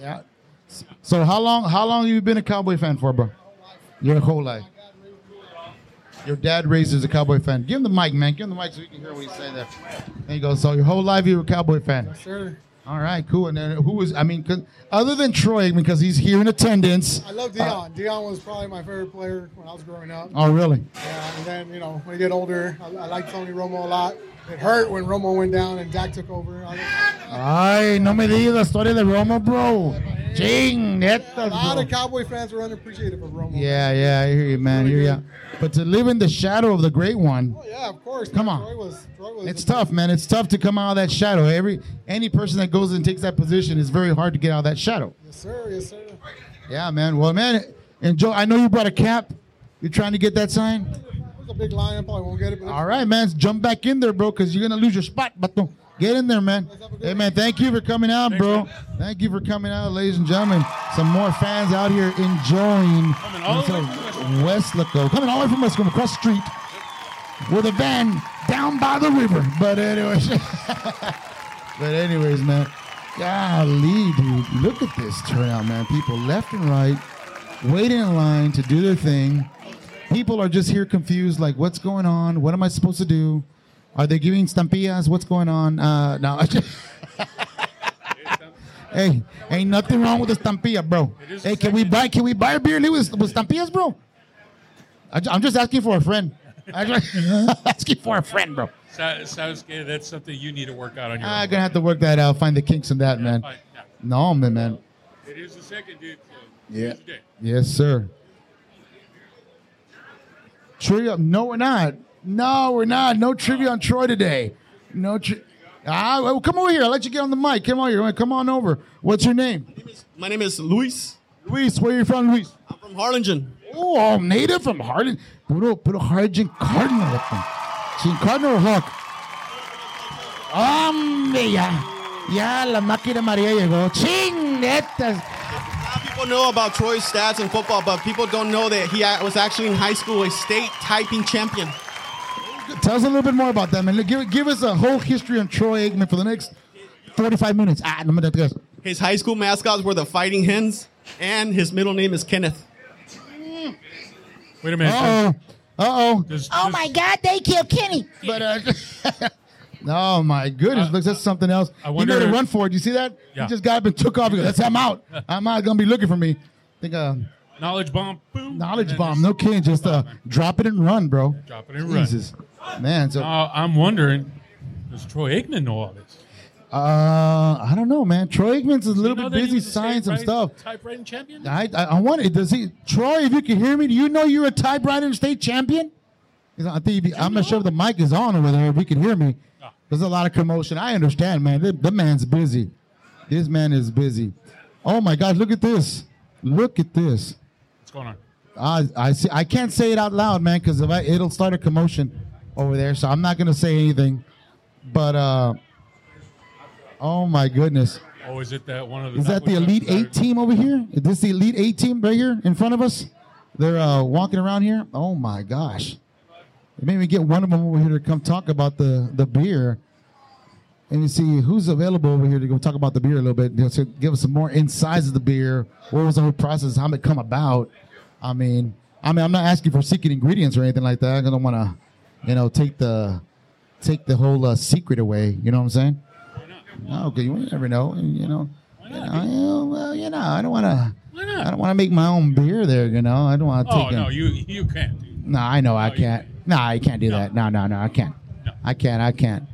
Speaker 1: Yeah. So how long? How long have you been a Cowboy fan for, bro? Your whole life. Your dad raised as a Cowboy fan. Give him the mic, man. Give him the mic so we can hear what he's saying there. There you go. So your whole life you were a Cowboy fan.
Speaker 9: Sure.
Speaker 1: All right, cool. And then who was? I mean, 'cause- other than Troy, because he's here in attendance.
Speaker 9: I love Deion. Uh, Deion was probably my favorite player when I was growing up.
Speaker 1: Oh, really?
Speaker 9: Yeah, and then, you know, when you get older, I, I like Tony Romo a lot. It hurt when Romo went down and Dak took over. I,
Speaker 1: Ay, no me digas historia de Roma, bro. Ching,
Speaker 9: A lot of Cowboy fans were unappreciative of Romo.
Speaker 1: Yeah, yeah, I hear you, man. I hear. But to live in the shadow of the great one,
Speaker 9: Oh, yeah, of course.
Speaker 1: Come
Speaker 9: man.
Speaker 1: on.
Speaker 9: Troy was, Troy was
Speaker 1: it's tough, man. It's tough to come out of that shadow. Every any person that goes and takes that position is very hard to get out of that shadow.
Speaker 9: Yes, sir. Yes, sir.
Speaker 1: Yeah, man. Well, man, and Joe, I know you brought a cap. You're trying to get that sign.
Speaker 9: There's a big lion. Probably won't get it.
Speaker 1: All right, man. Jump back in there, bro, because you're gonna lose your spot. But no, get in there, man. Hey, man. Thank you for coming out, bro. Thank you for coming out, ladies and gentlemen. Some more fans out here enjoying
Speaker 2: Coming all the way
Speaker 1: themselves. Weslaco, coming all the way from West Weslaco, across the street, with a van down by the river. But anyways, [laughs] but anyways, man. Golly, dude, look at this turnout, man. People left and right, waiting in line to do their thing. People are just here confused, like, what's going on? What am I supposed to do? Are they giving stampillas? What's going on? Uh, no. [laughs] hey, ain't nothing wrong with the stampilla, bro. Hey, can we buy? Can we buy a beer with, with stampillas, bro? I, am just asking for a friend. [laughs] I'm just asking for a friend, bro.
Speaker 2: Sa- Sasuke, that's something you need to work out on your
Speaker 1: I'm
Speaker 2: own.
Speaker 1: gonna have to work that out. Find the kinks in that, man.
Speaker 2: Fine, yeah.
Speaker 1: No, man, man.
Speaker 2: It is the second, dude. So
Speaker 1: Yeah.
Speaker 2: use the day.
Speaker 1: Yes, sir. Trivia? No, we're not. No, we're not. No trivia on Troy today. No. Tri- ah, well, come over here. I'll let you get on the mic. Come on here. Come on over. What's your name?
Speaker 10: My name is Luis.
Speaker 1: Luis. Where are you from, Luis?
Speaker 10: I'm from Harlingen.
Speaker 1: Oh, oh, native from Harlingen. Puro, puro Harlingen Cardinal. Sin Cardinal Hawk? Hombre, ya. Ya, la máquina María llegó. Chinguetas.
Speaker 10: A people know about Troy's stats in football, but people don't know that he was actually in high school a state typing champion.
Speaker 1: Tell us a little bit more about that, man. Give, give us a whole history on Troy Aikman for the next 45 minutes. Ah, no me digas.
Speaker 10: His high school mascots were the Fighting Hens, and his middle name is Kenneth.
Speaker 2: Wait a minute.
Speaker 1: Uh-oh. Uh-oh.
Speaker 2: Does-
Speaker 1: oh,
Speaker 2: does-
Speaker 1: my God, they killed Kenny. But, uh, [laughs] oh, my goodness. Look, that's something else.
Speaker 2: I
Speaker 1: he
Speaker 2: wonder
Speaker 1: made a run for it. You see that?
Speaker 2: Yeah.
Speaker 1: He just got up and took off. He goes, that's I'm out. I'm not Going to be looking for me. I think uh,
Speaker 2: Knowledge bomb. Boom.
Speaker 1: knowledge bomb. No kidding. Just uh, drop it and run, bro.
Speaker 2: Drop it and run.
Speaker 1: Jesus. Man, so
Speaker 2: Uh, I'm wondering, does Troy Aikman know all this?
Speaker 1: uh, I don't know, man. Troy Aikman's a little bit busy signing some stuff.
Speaker 2: Typewriting champion?
Speaker 1: I, I, I want it. Does he, Troy? If you can hear me, do you know you're a typewriter state champion? I think you- I'm not sure if the mic is on over there. If you can hear me, there's a lot of commotion. I understand, man. The, the man's busy. This man is busy. Oh my God! Look at this. Look at this.
Speaker 2: Going on?
Speaker 1: I I see. I can't say it out loud, man, because it'll start a commotion over there. So I'm not gonna say anything. But uh, oh my goodness.
Speaker 2: Oh, is it that one of the?
Speaker 1: Is that the Elite Eight team over here? Is this the Elite Eight team right here in front of us? They're uh, walking around here. Oh my gosh! It made me get one of them over here to come talk about the the beer. And you see who's available over here to go talk about the beer a little bit. You know, to give us some more insides of the beer. What was the whole process? How did it come about? I mean, I mean, I'm not asking for secret ingredients or anything like that. I don't want to, you know, take the take the whole uh, secret away. You know what I'm saying? No, okay, you never know. You know, you know, well, you know, I don't want to. I don't want to make my own beer there. You know, I don't want to
Speaker 2: Oh no,
Speaker 1: a-
Speaker 2: you you can't.
Speaker 1: No, I know I
Speaker 2: No, you
Speaker 1: can't. No, I can't do
Speaker 2: No.
Speaker 1: that. No, no, no, I can't.
Speaker 2: No.
Speaker 1: I can't. I can't.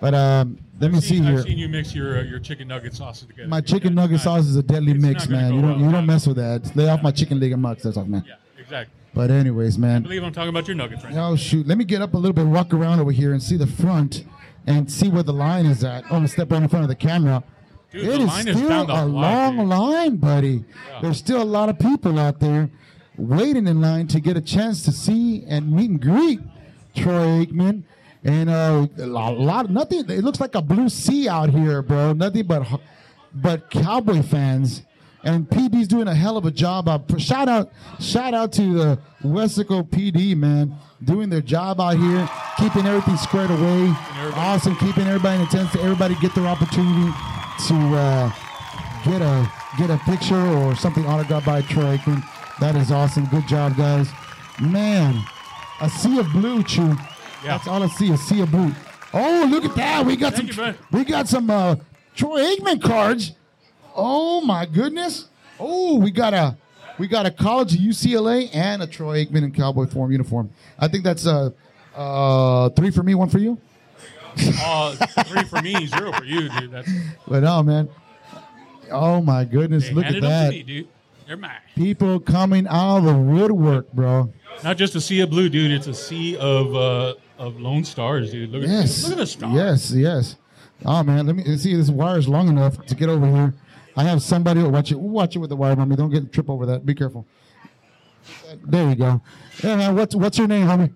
Speaker 1: But um, let me
Speaker 2: I've
Speaker 1: see
Speaker 2: seen,
Speaker 1: here.
Speaker 2: I've seen you mix your uh, your chicken nugget sauces together.
Speaker 1: My chicken nugget
Speaker 2: not-
Speaker 1: sauce is a deadly
Speaker 2: it's
Speaker 1: mix,
Speaker 2: not gonna
Speaker 1: man.
Speaker 2: go
Speaker 1: You don't
Speaker 2: well.
Speaker 1: you don't mess with that. Lay off my chicken leg and mucks. That's all, man.
Speaker 2: Yeah, exactly.
Speaker 1: But anyways,
Speaker 2: I
Speaker 1: man.
Speaker 2: believe I'm talking about your nuggets right now.
Speaker 1: Oh shoot! Let me get up a little bit, walk around over here, and see the front, and see where the line is at. Oh, I'm gonna step right in front of the camera.
Speaker 2: Dude,
Speaker 1: It
Speaker 2: the
Speaker 1: is
Speaker 2: line is
Speaker 1: still
Speaker 2: down the
Speaker 1: a
Speaker 2: block,
Speaker 1: long
Speaker 2: dude.
Speaker 1: line, buddy. There's still a lot of people out there waiting in line to get a chance to see and meet and greet Troy Aikman. And uh, a lot, nothing. It looks like a blue sea out here, bro. Nothing but, but Cowboy fans. And PD's doing a hell of a job. Uh, shout out, shout out to the Weslaco PD, man, doing their job out here, keeping everything squared away. Awesome, keeping everybody in attendance. Everybody get their opportunity to uh, get a get a picture or something autographed by Troy Aikman. That is awesome. Good job, guys. Man, a sea of blue, Chew.
Speaker 2: Yeah.
Speaker 1: That's all I see. A sea of blue. Oh, look at that. We got
Speaker 2: Thank
Speaker 1: some.
Speaker 2: you,
Speaker 1: we got some uh, Troy Aikman cards. Oh my goodness. Oh, we got a we got a college of UCLA and a Troy Aikman in cowboy form uniform. I think that's uh uh three for me, one for you. [laughs]
Speaker 2: Uh, three for me, zero for you, dude. That's
Speaker 1: But no, man. Oh my goodness!
Speaker 2: They
Speaker 1: Look at that.
Speaker 2: me, dude. They're mine.
Speaker 1: People coming out of the woodwork, bro.
Speaker 2: Not just a sea of blue, dude. It's a sea of uh, of lone stars, dude. Look at
Speaker 1: Yes.
Speaker 2: look at the stars.
Speaker 1: Yes, yes. Oh man, let me see if this wire is long enough to get over here. I have somebody watch it. Watch it with the wire, mommy. Don't get trip over that. Be careful. There you go. Yeah, man. What's what's your name, homie?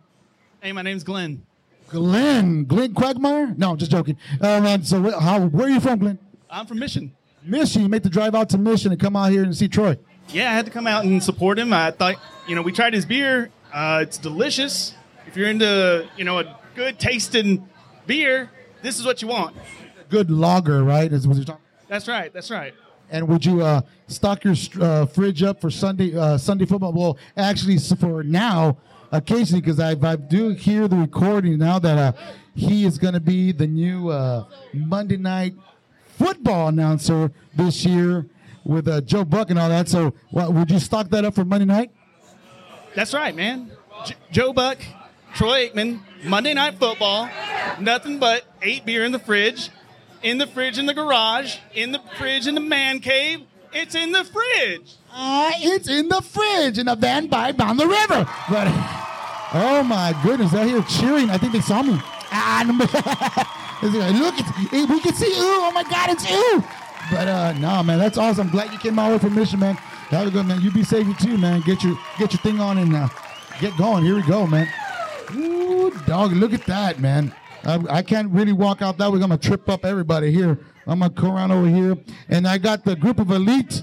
Speaker 10: Hey, my name's Glenn.
Speaker 1: Glenn. Glenn Quagmire? No, just joking. Uh, man, so wh- how? Where are you from, Glenn?
Speaker 10: I'm from Mission.
Speaker 1: Mission. You make the drive out to Mission and come out here and see Troy.
Speaker 10: Yeah, I had to come out and support him. I thought, you know, we tried his beer. Uh, it's delicious. If you're into, you know, a good tasting beer, this is what you want.
Speaker 1: Good lager, right? Is what you're talking.
Speaker 10: That's right. That's right.
Speaker 1: And would you uh, stock your uh, fridge up for Sunday uh, Sunday football? Well, actually, for now, occasionally, because I, I do hear the recording now that uh, he is going to be the new uh, Monday night football announcer this year with uh, Joe Buck and all that. So, what, would you stock that up for Monday night?
Speaker 10: That's right, man. J- Joe Buck, Troy Aikman, Monday Night Football. Nothing but eight beer in the fridge, in the fridge in the garage, in the fridge in the man cave. It's in the fridge.
Speaker 1: Uh, it's in the fridge in a van by down the river. But oh my goodness, they're here cheering. I think they saw me. Ah, [laughs] look, it's, eh, we can see you. Oh my God, it's you. But uh, no, man, that's awesome. Glad you came all the way from Mission, man. That was good, man. You be safe too, man. Get your get your thing on and uh, get going. Here we go, man. Ooh, dog, look at that, man. I, I can't really walk out that way. I'm gonna trip up everybody here. I'm gonna go around over here, and I got the group of elite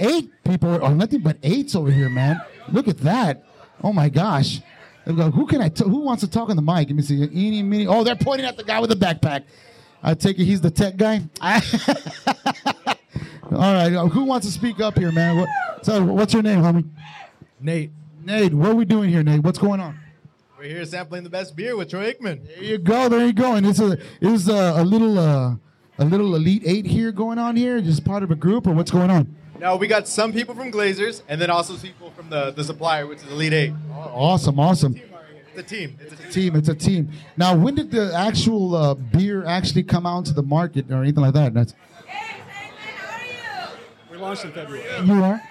Speaker 1: eight people, or nothing but eights over here, man. Look at that. Oh my gosh. Go, Who can I? T- who wants to talk on the mic? Let me see. Eeny, meeny. Oh, they're pointing at the guy with the backpack. I take it he's the tech guy. [laughs] All right. Who wants to speak up here, man? What, so, what's your name, homie?
Speaker 11: Nate.
Speaker 1: Nate. What are we doing here, Nate? What's going on?
Speaker 11: We're here sampling the best beer with Troy Aikman.
Speaker 1: There you go. There you go. And it's a is a, a little uh, a little elite eight here going on here. Just part of a group, or what's going on?
Speaker 11: Now we got some people from Glazer's, and then also people from the, the supplier, which is Elite Eight.
Speaker 1: Awesome, awesome.
Speaker 11: It's a team. It's a
Speaker 1: Team, it's a team. Now, when did the actual uh, beer actually come out to the market or anything like that? That's hey, Simon, how are you?
Speaker 12: We launched in February.
Speaker 1: you are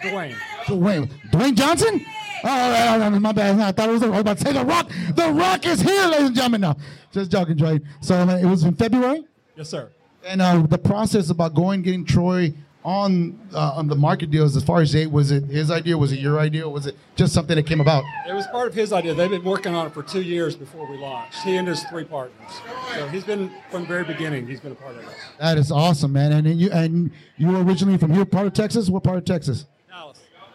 Speaker 12: Dwayne.
Speaker 1: Dwayne Dwayne Johnson. Oh, all right, all right, my bad. I thought it was, I was about to say the Rock. The Rock is here, ladies and gentlemen. Now, just joking, Dwayne. So it was in February.
Speaker 12: Yes, sir.
Speaker 1: And uh, the process about going getting Troy on uh, on the market deals, as far as eight, was it his idea? Was it your idea? Was it just something that came about?
Speaker 12: It was part of his idea. They've been working on it for two years before we launched. He and his three partners. So he's been from the very beginning. He's been a part of it.
Speaker 1: That is awesome, man. And you and you were originally from here, part of Texas. What part of Texas?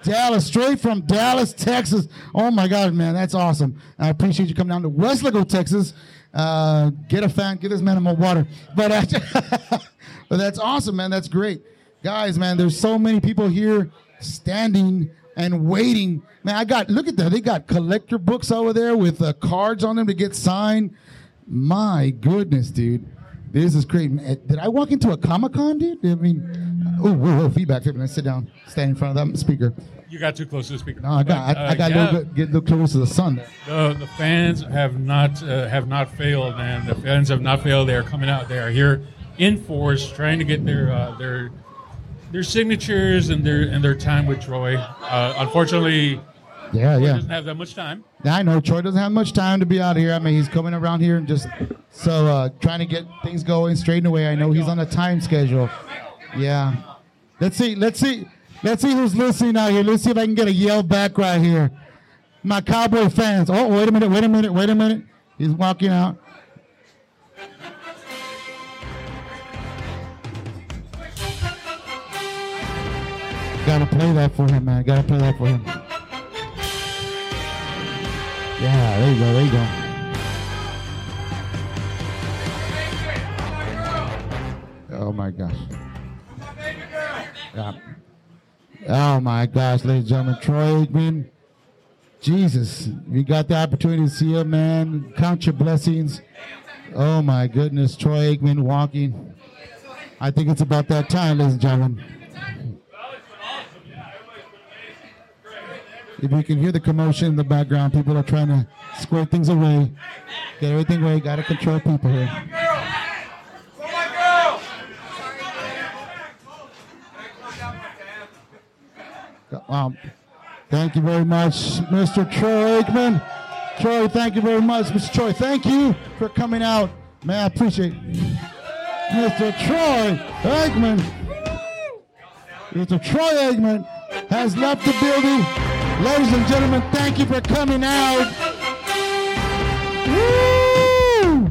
Speaker 12: Dallas.
Speaker 1: Straight from Dallas, Texas. Oh my God, man, that's awesome. I appreciate you coming down to Weslaco, Texas. Uh, get a fan, give this man more water. But uh, [laughs] but that's awesome, man. That's great, guys, man. There's so many people here standing and waiting. Man, I got look at that. They got collector books over there with uh, cards on them to get signed. My goodness, dude. This is great. Did I walk into a Comic Con, dude? I mean, oh, whoa, feedback. feedback. Sit down, stand in front of that speaker.
Speaker 2: You got too close to the speaker.
Speaker 1: No, I got,
Speaker 2: But,
Speaker 1: I, I
Speaker 2: uh,
Speaker 1: got
Speaker 2: yeah,
Speaker 1: a little bit, get a little close to the sun. There.
Speaker 2: The, the fans have not uh, have not failed, man. The fans have not failed. They are coming out. They are here in force, trying to get their uh, their their signatures and their and their time with Troy. Uh, unfortunately,
Speaker 1: Yeah,
Speaker 2: Troy
Speaker 1: yeah.
Speaker 2: doesn't have that much time.
Speaker 1: I know Troy doesn't have much time to be out here. I mean, he's coming around here and just so uh, trying to get things going straight away. I know he's on a time schedule. Yeah. Let's see. Let's see. Let's see who's listening out here. Let's see if I can get a yell back right here. My Cowboy fans. Oh, wait a minute. Wait a minute. Wait a minute. He's walking out. Gotta play that for him, man. Gotta play that for him. Yeah, there you go. There you go. Oh my gosh. Yeah. Oh my gosh, ladies and gentlemen, Troy Aikman. Jesus, you got the opportunity to see him, man. Count your blessings. Oh my goodness, Troy Aikman walking. I think it's about that time, ladies and gentlemen. If you can hear the commotion in the background, people are trying to square things away, get everything away. Got to control people here. Wow. Thank you very much, Mr. Troy Aikman. Troy, thank you very much, Mr. Troy. Thank you for coming out. Man, I appreciate Mr. Troy Aikman. Mr. Troy Aikman has left the building. Ladies and gentlemen, thank you for coming out. Woo!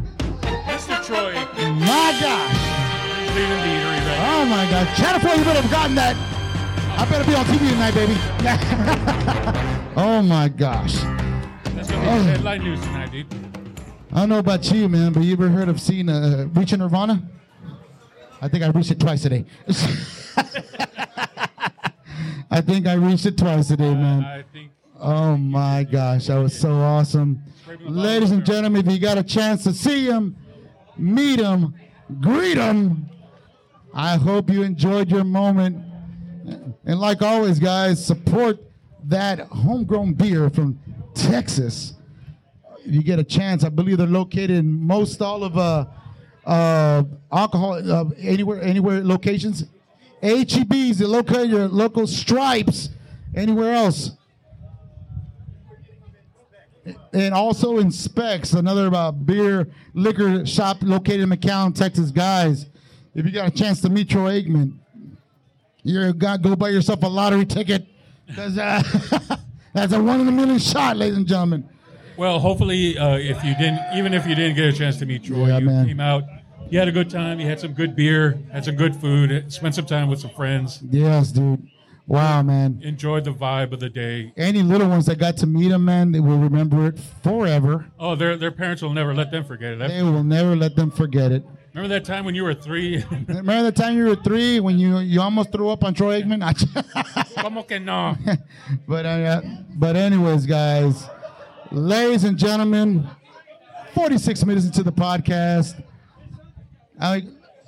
Speaker 2: Mr. Troy.
Speaker 1: My gosh.
Speaker 2: He's leaving the eatery right
Speaker 1: Oh my God. 4, you better have gotten that. I better be on TV tonight, baby. [laughs] oh my gosh.
Speaker 2: That's gonna be
Speaker 1: Oh.
Speaker 2: headline news tonight, dude.
Speaker 1: I don't know about you, man, but you ever heard of seeing uh, Reaching Nirvana? I think I reached it twice today. [laughs] I think I reached it twice today, man.
Speaker 2: I think
Speaker 1: Oh my gosh, that was so awesome. Ladies and gentlemen, if you got a chance to see him, meet him, greet him, I hope you enjoyed your moment. And like always, guys, support that homegrown beer from Texas. If you get a chance, I believe they're located in most all of uh, uh, alcohol uh, anywhere anywhere locations. HEBs, they locate your local stripes. Anywhere else? and also in Spec's, another uh, beer liquor shop located in McAllen, Texas. Guys, if you got a chance to meet Troy Aikman, you're gonna go buy yourself a lottery ticket because uh, [laughs] that's a one in a million shot, ladies and gentlemen.
Speaker 2: Well, hopefully, uh, if you didn't, even if you didn't get a chance to meet Troy,
Speaker 1: Yeah,
Speaker 2: you
Speaker 1: man.
Speaker 2: came out, you had a good time, you had some good beer, had some good food, spent some time with some friends,
Speaker 1: Yes, dude. Wow, man.
Speaker 2: enjoyed the vibe of the day.
Speaker 1: Any little ones that got to meet him, man, they will remember it forever.
Speaker 2: Oh, their their parents will never let them forget it.
Speaker 1: They will never let them forget it.
Speaker 2: Remember that time when you were three? [laughs]
Speaker 1: Remember the time you were three when you you almost threw up on Troy Aikman? [laughs]
Speaker 2: Como que no? [laughs]
Speaker 1: but uh, but anyways, guys, ladies and gentlemen, 46 minutes into the podcast. I,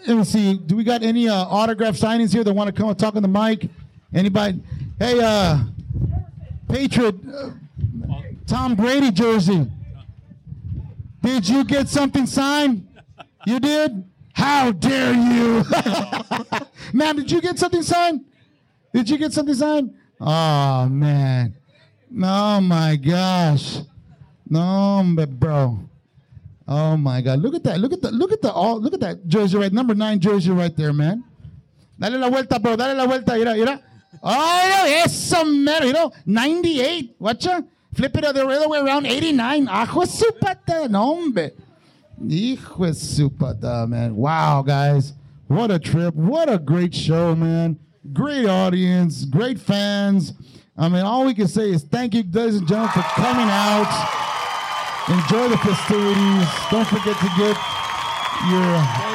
Speaker 1: let me see. Do we got any uh, autograph signings here that want to come and talk on the mic? Anybody? Hey, uh, Patriot, uh, Tom Brady jersey. Did you get something signed? You did? How dare you? [laughs] Ma'am, did you get something signed? Did you get something signed? Oh man. Oh my gosh. No, but bro. Oh my god. Look at that. Look at that. Look at the all look at that jersey right. Number nine jersey right there, man. Dale la vuelta, bro. Dale la vuelta. Mira, mira. Oh, eso mero. You know, 98. Watcha. Flip it the other way around. 89. Ajo su pata. No, hombre. Hijo de su pata, man. Wow, guys. What a trip. What a great show, man. Great audience. Great fans. I mean, all we can say is thank you, ladies and gentlemen, for coming out. Enjoy the festivities. Don't forget to get your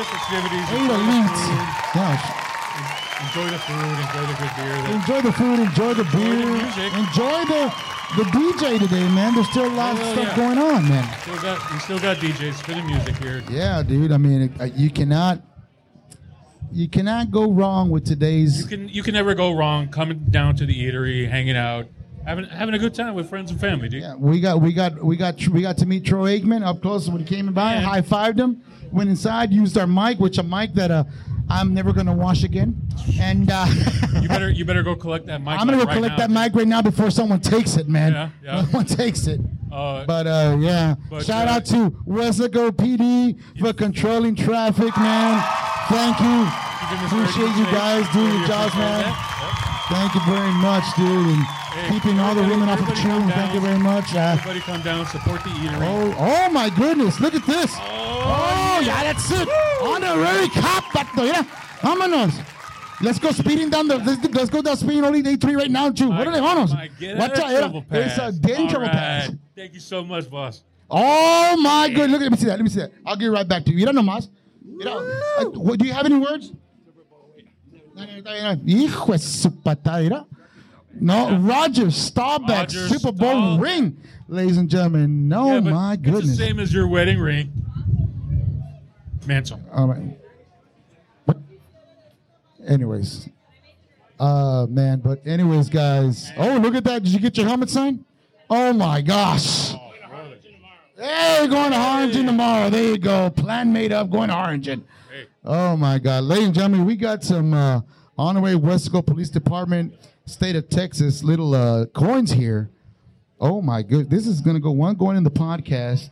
Speaker 2: festivities.
Speaker 1: eight elites. Gosh.
Speaker 2: Enjoy the food. Enjoy the good beer. The-
Speaker 1: Enjoy the food, enjoy the beer,
Speaker 2: music.
Speaker 1: enjoy the the DJ today, man. There's still a lot of stuff
Speaker 2: yeah.
Speaker 1: going on, man.
Speaker 2: Still got, we still got DJs spinning music here.
Speaker 1: Yeah, dude. I mean, uh, you cannot you cannot go wrong with today's.
Speaker 2: You can you can never go wrong coming down to the eatery, hanging out, having having a good time with friends and family, dude.
Speaker 1: Yeah, We got we got we got we got to meet Troy Aikman up close when he came by. High fived him. Went inside, used our mic, which a mic that uh, I'm never gonna wash again. And uh, [laughs]
Speaker 2: You better you better go collect that mic.
Speaker 1: I'm gonna go
Speaker 2: right
Speaker 1: collect
Speaker 2: now.
Speaker 1: that mic right now before someone takes it, man.
Speaker 2: Yeah, yeah.
Speaker 1: Someone takes it.
Speaker 2: Uh,
Speaker 1: But uh, yeah,
Speaker 2: But,
Speaker 1: shout
Speaker 2: uh,
Speaker 1: out to Weslaco PD for controlling traffic, man. Thank you. Appreciate you guys doing your jobs, man.
Speaker 2: yeah.
Speaker 1: Thank you very much, dude, and
Speaker 2: Hey,
Speaker 1: keeping all the women off of the
Speaker 2: everybody.
Speaker 1: Thank you very much. Uh,
Speaker 2: Everybody come down, support the eatery.
Speaker 1: oh, oh my goodness! Look at this. Oh, yeah, that's it. Honorary cop, bato, yeah. Vámonos. Let's go speeding down the. Let's, let's go down speeding only day three right now, too. What are they?
Speaker 2: My get
Speaker 1: Watch
Speaker 2: out
Speaker 1: yeah. It's a
Speaker 2: All
Speaker 1: trouble pass.
Speaker 2: Thank you so much, boss.
Speaker 1: Oh my good! Look, let me see that. Let me see that. I'll get right back to you. You don't know mas. You know, what, do you have any words? No. Hijo de su Roger Staubach
Speaker 2: Roger
Speaker 1: Super Bowl
Speaker 2: Staubach.
Speaker 1: ring, ladies and gentlemen. No,
Speaker 2: Yeah, but
Speaker 1: my
Speaker 2: It's the same as your wedding ring. Mantle.
Speaker 1: All right. Anyways, uh, man. But anyways, guys. Oh, look at that! Did you get your helmet signed? Oh my gosh. Hey, going to Harlingen tomorrow. There you go. Plan made up. Going to Harlingen. Oh my God, ladies and gentlemen, we got some uh, on the way Weslaco Police Department state of Texas little uh, coins here. Oh my good, this is gonna go one going in the podcast,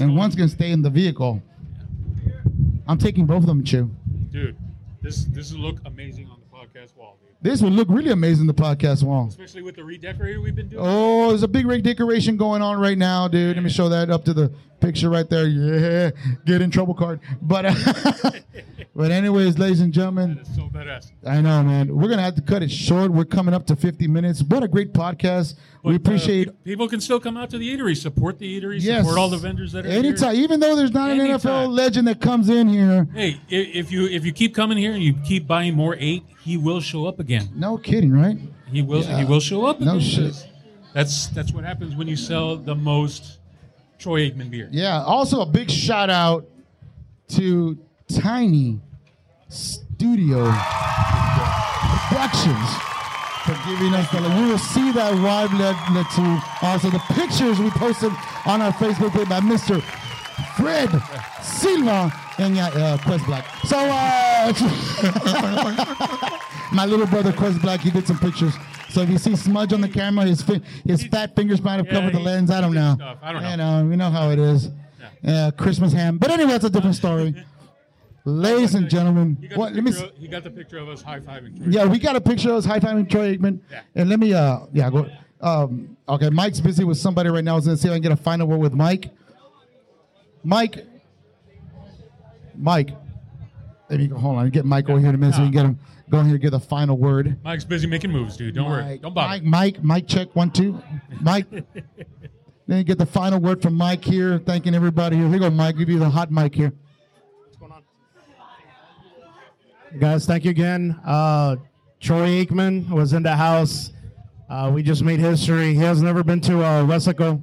Speaker 1: and one's gonna stay in the vehicle. I'm taking both of them, Chew.
Speaker 2: Dude, this this will look amazing on the podcast wall, dude.
Speaker 1: This would look really amazing the podcast wall.
Speaker 2: Especially with the redecorator we've been doing.
Speaker 1: Oh, there's a big rig decoration going on right now, dude. Let me show that up to the picture right there. Yeah, get in trouble card. But uh, [laughs] but anyways, ladies and gentlemen,
Speaker 2: so.
Speaker 1: I know, man. We're gonna have to cut it short. We're coming up to 50 minutes. What a great podcast. we
Speaker 2: But, uh,
Speaker 1: appreciate.
Speaker 2: pe- people can still come out to the eatery, support the eatery,
Speaker 1: Yes.
Speaker 2: support all the vendors that are
Speaker 1: Anytime,
Speaker 2: here.
Speaker 1: even though there's not an NFL legend that comes in here.
Speaker 2: Hey, if you if you keep coming here and you keep buying more eight, he will show up again.
Speaker 1: No kidding, right?
Speaker 2: He will
Speaker 1: Yeah.
Speaker 2: he will show up.
Speaker 1: No shit.
Speaker 2: That's that's what happens when you sell the most Troy Aikman beer.
Speaker 1: Yeah. Also, a big shout out to Tiny Studio Productions for giving us the. We will see that live led, to also the pictures we posted on our Facebook page by Mr. Fred Silva and uh, Quez Blac. So, uh, [laughs] my little brother Quez Blac, he did some pictures. So if you see smudge on the camera, his fi- his fat fingers might have
Speaker 2: Yeah,
Speaker 1: covered the lens. I don't know.
Speaker 2: stuff. I don't know.
Speaker 1: You know, we know how it is. Yeah, Christmas ham. But anyway, that's a different story. [laughs] Ladies and gentlemen, what? Let me.
Speaker 2: of, he got the picture of us high fiving.
Speaker 1: Yeah, we got a picture of us high fiving Troy Aikman. Yeah. And let me. Uh, yeah, go. Um, okay, Mike's busy with somebody right now. I was gonna see if I can get a final word with Mike. Mike. Mike. Let me go. Hold on. Get Mike over here in a minute so we can get him. Go ahead and get the final word.
Speaker 2: Mike's busy making moves, dude. Don't worry.
Speaker 1: Mike,
Speaker 2: Don't bother.
Speaker 1: Mike, Mike, Mike, check one, two. Mike. [laughs] then you get the final word from Mike here, thanking everybody here. Here you go, Mike. Give you the hot mic here. What's going on?
Speaker 3: Guys, thank you again. Uh, Troy Aikman was in the house. Uh, we just made history. He has never been to uh, Weslaco,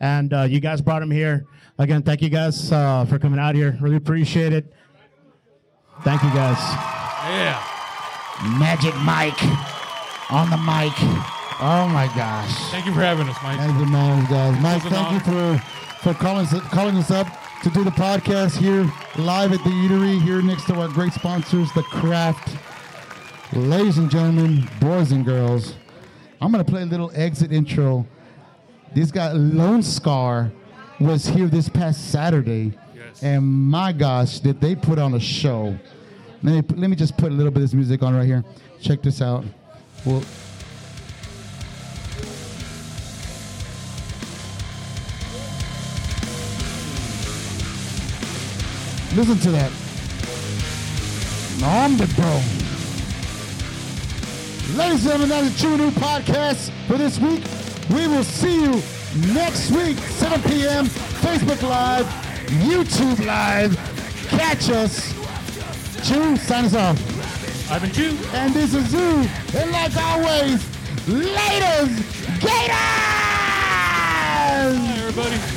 Speaker 3: and uh, you guys brought him here. Again, thank you guys uh, for coming out here. Really appreciate it. Thank you guys.
Speaker 2: Yeah.
Speaker 1: Magic Mike on the mic. Oh my gosh.
Speaker 2: Thank you for having us, Mike.
Speaker 1: Thank you, man, guys. Mike,
Speaker 2: This was
Speaker 1: thank you for for calling us, calling us up to do the podcast here live at the eatery here next to our great sponsors, the Craft. Ladies and gentlemen, boys and girls, I'm gonna play a little exit intro. This guy Lone Scar was here this past Saturday, and my gosh, did they put on a show! Let me let me just put a little bit of this music on right here. Check this out. Well, Listen to that. Nombre, bro. Ladies and gentlemen, that's a Chew and Ew Podcast for this week. We will see you next week, 7 p.m., Facebook Live, YouTube Live. Catch us. Chew sign us off.
Speaker 2: I've been Chew.
Speaker 1: And this is Zoo. And like always, laters, Gators! Hi, everybody.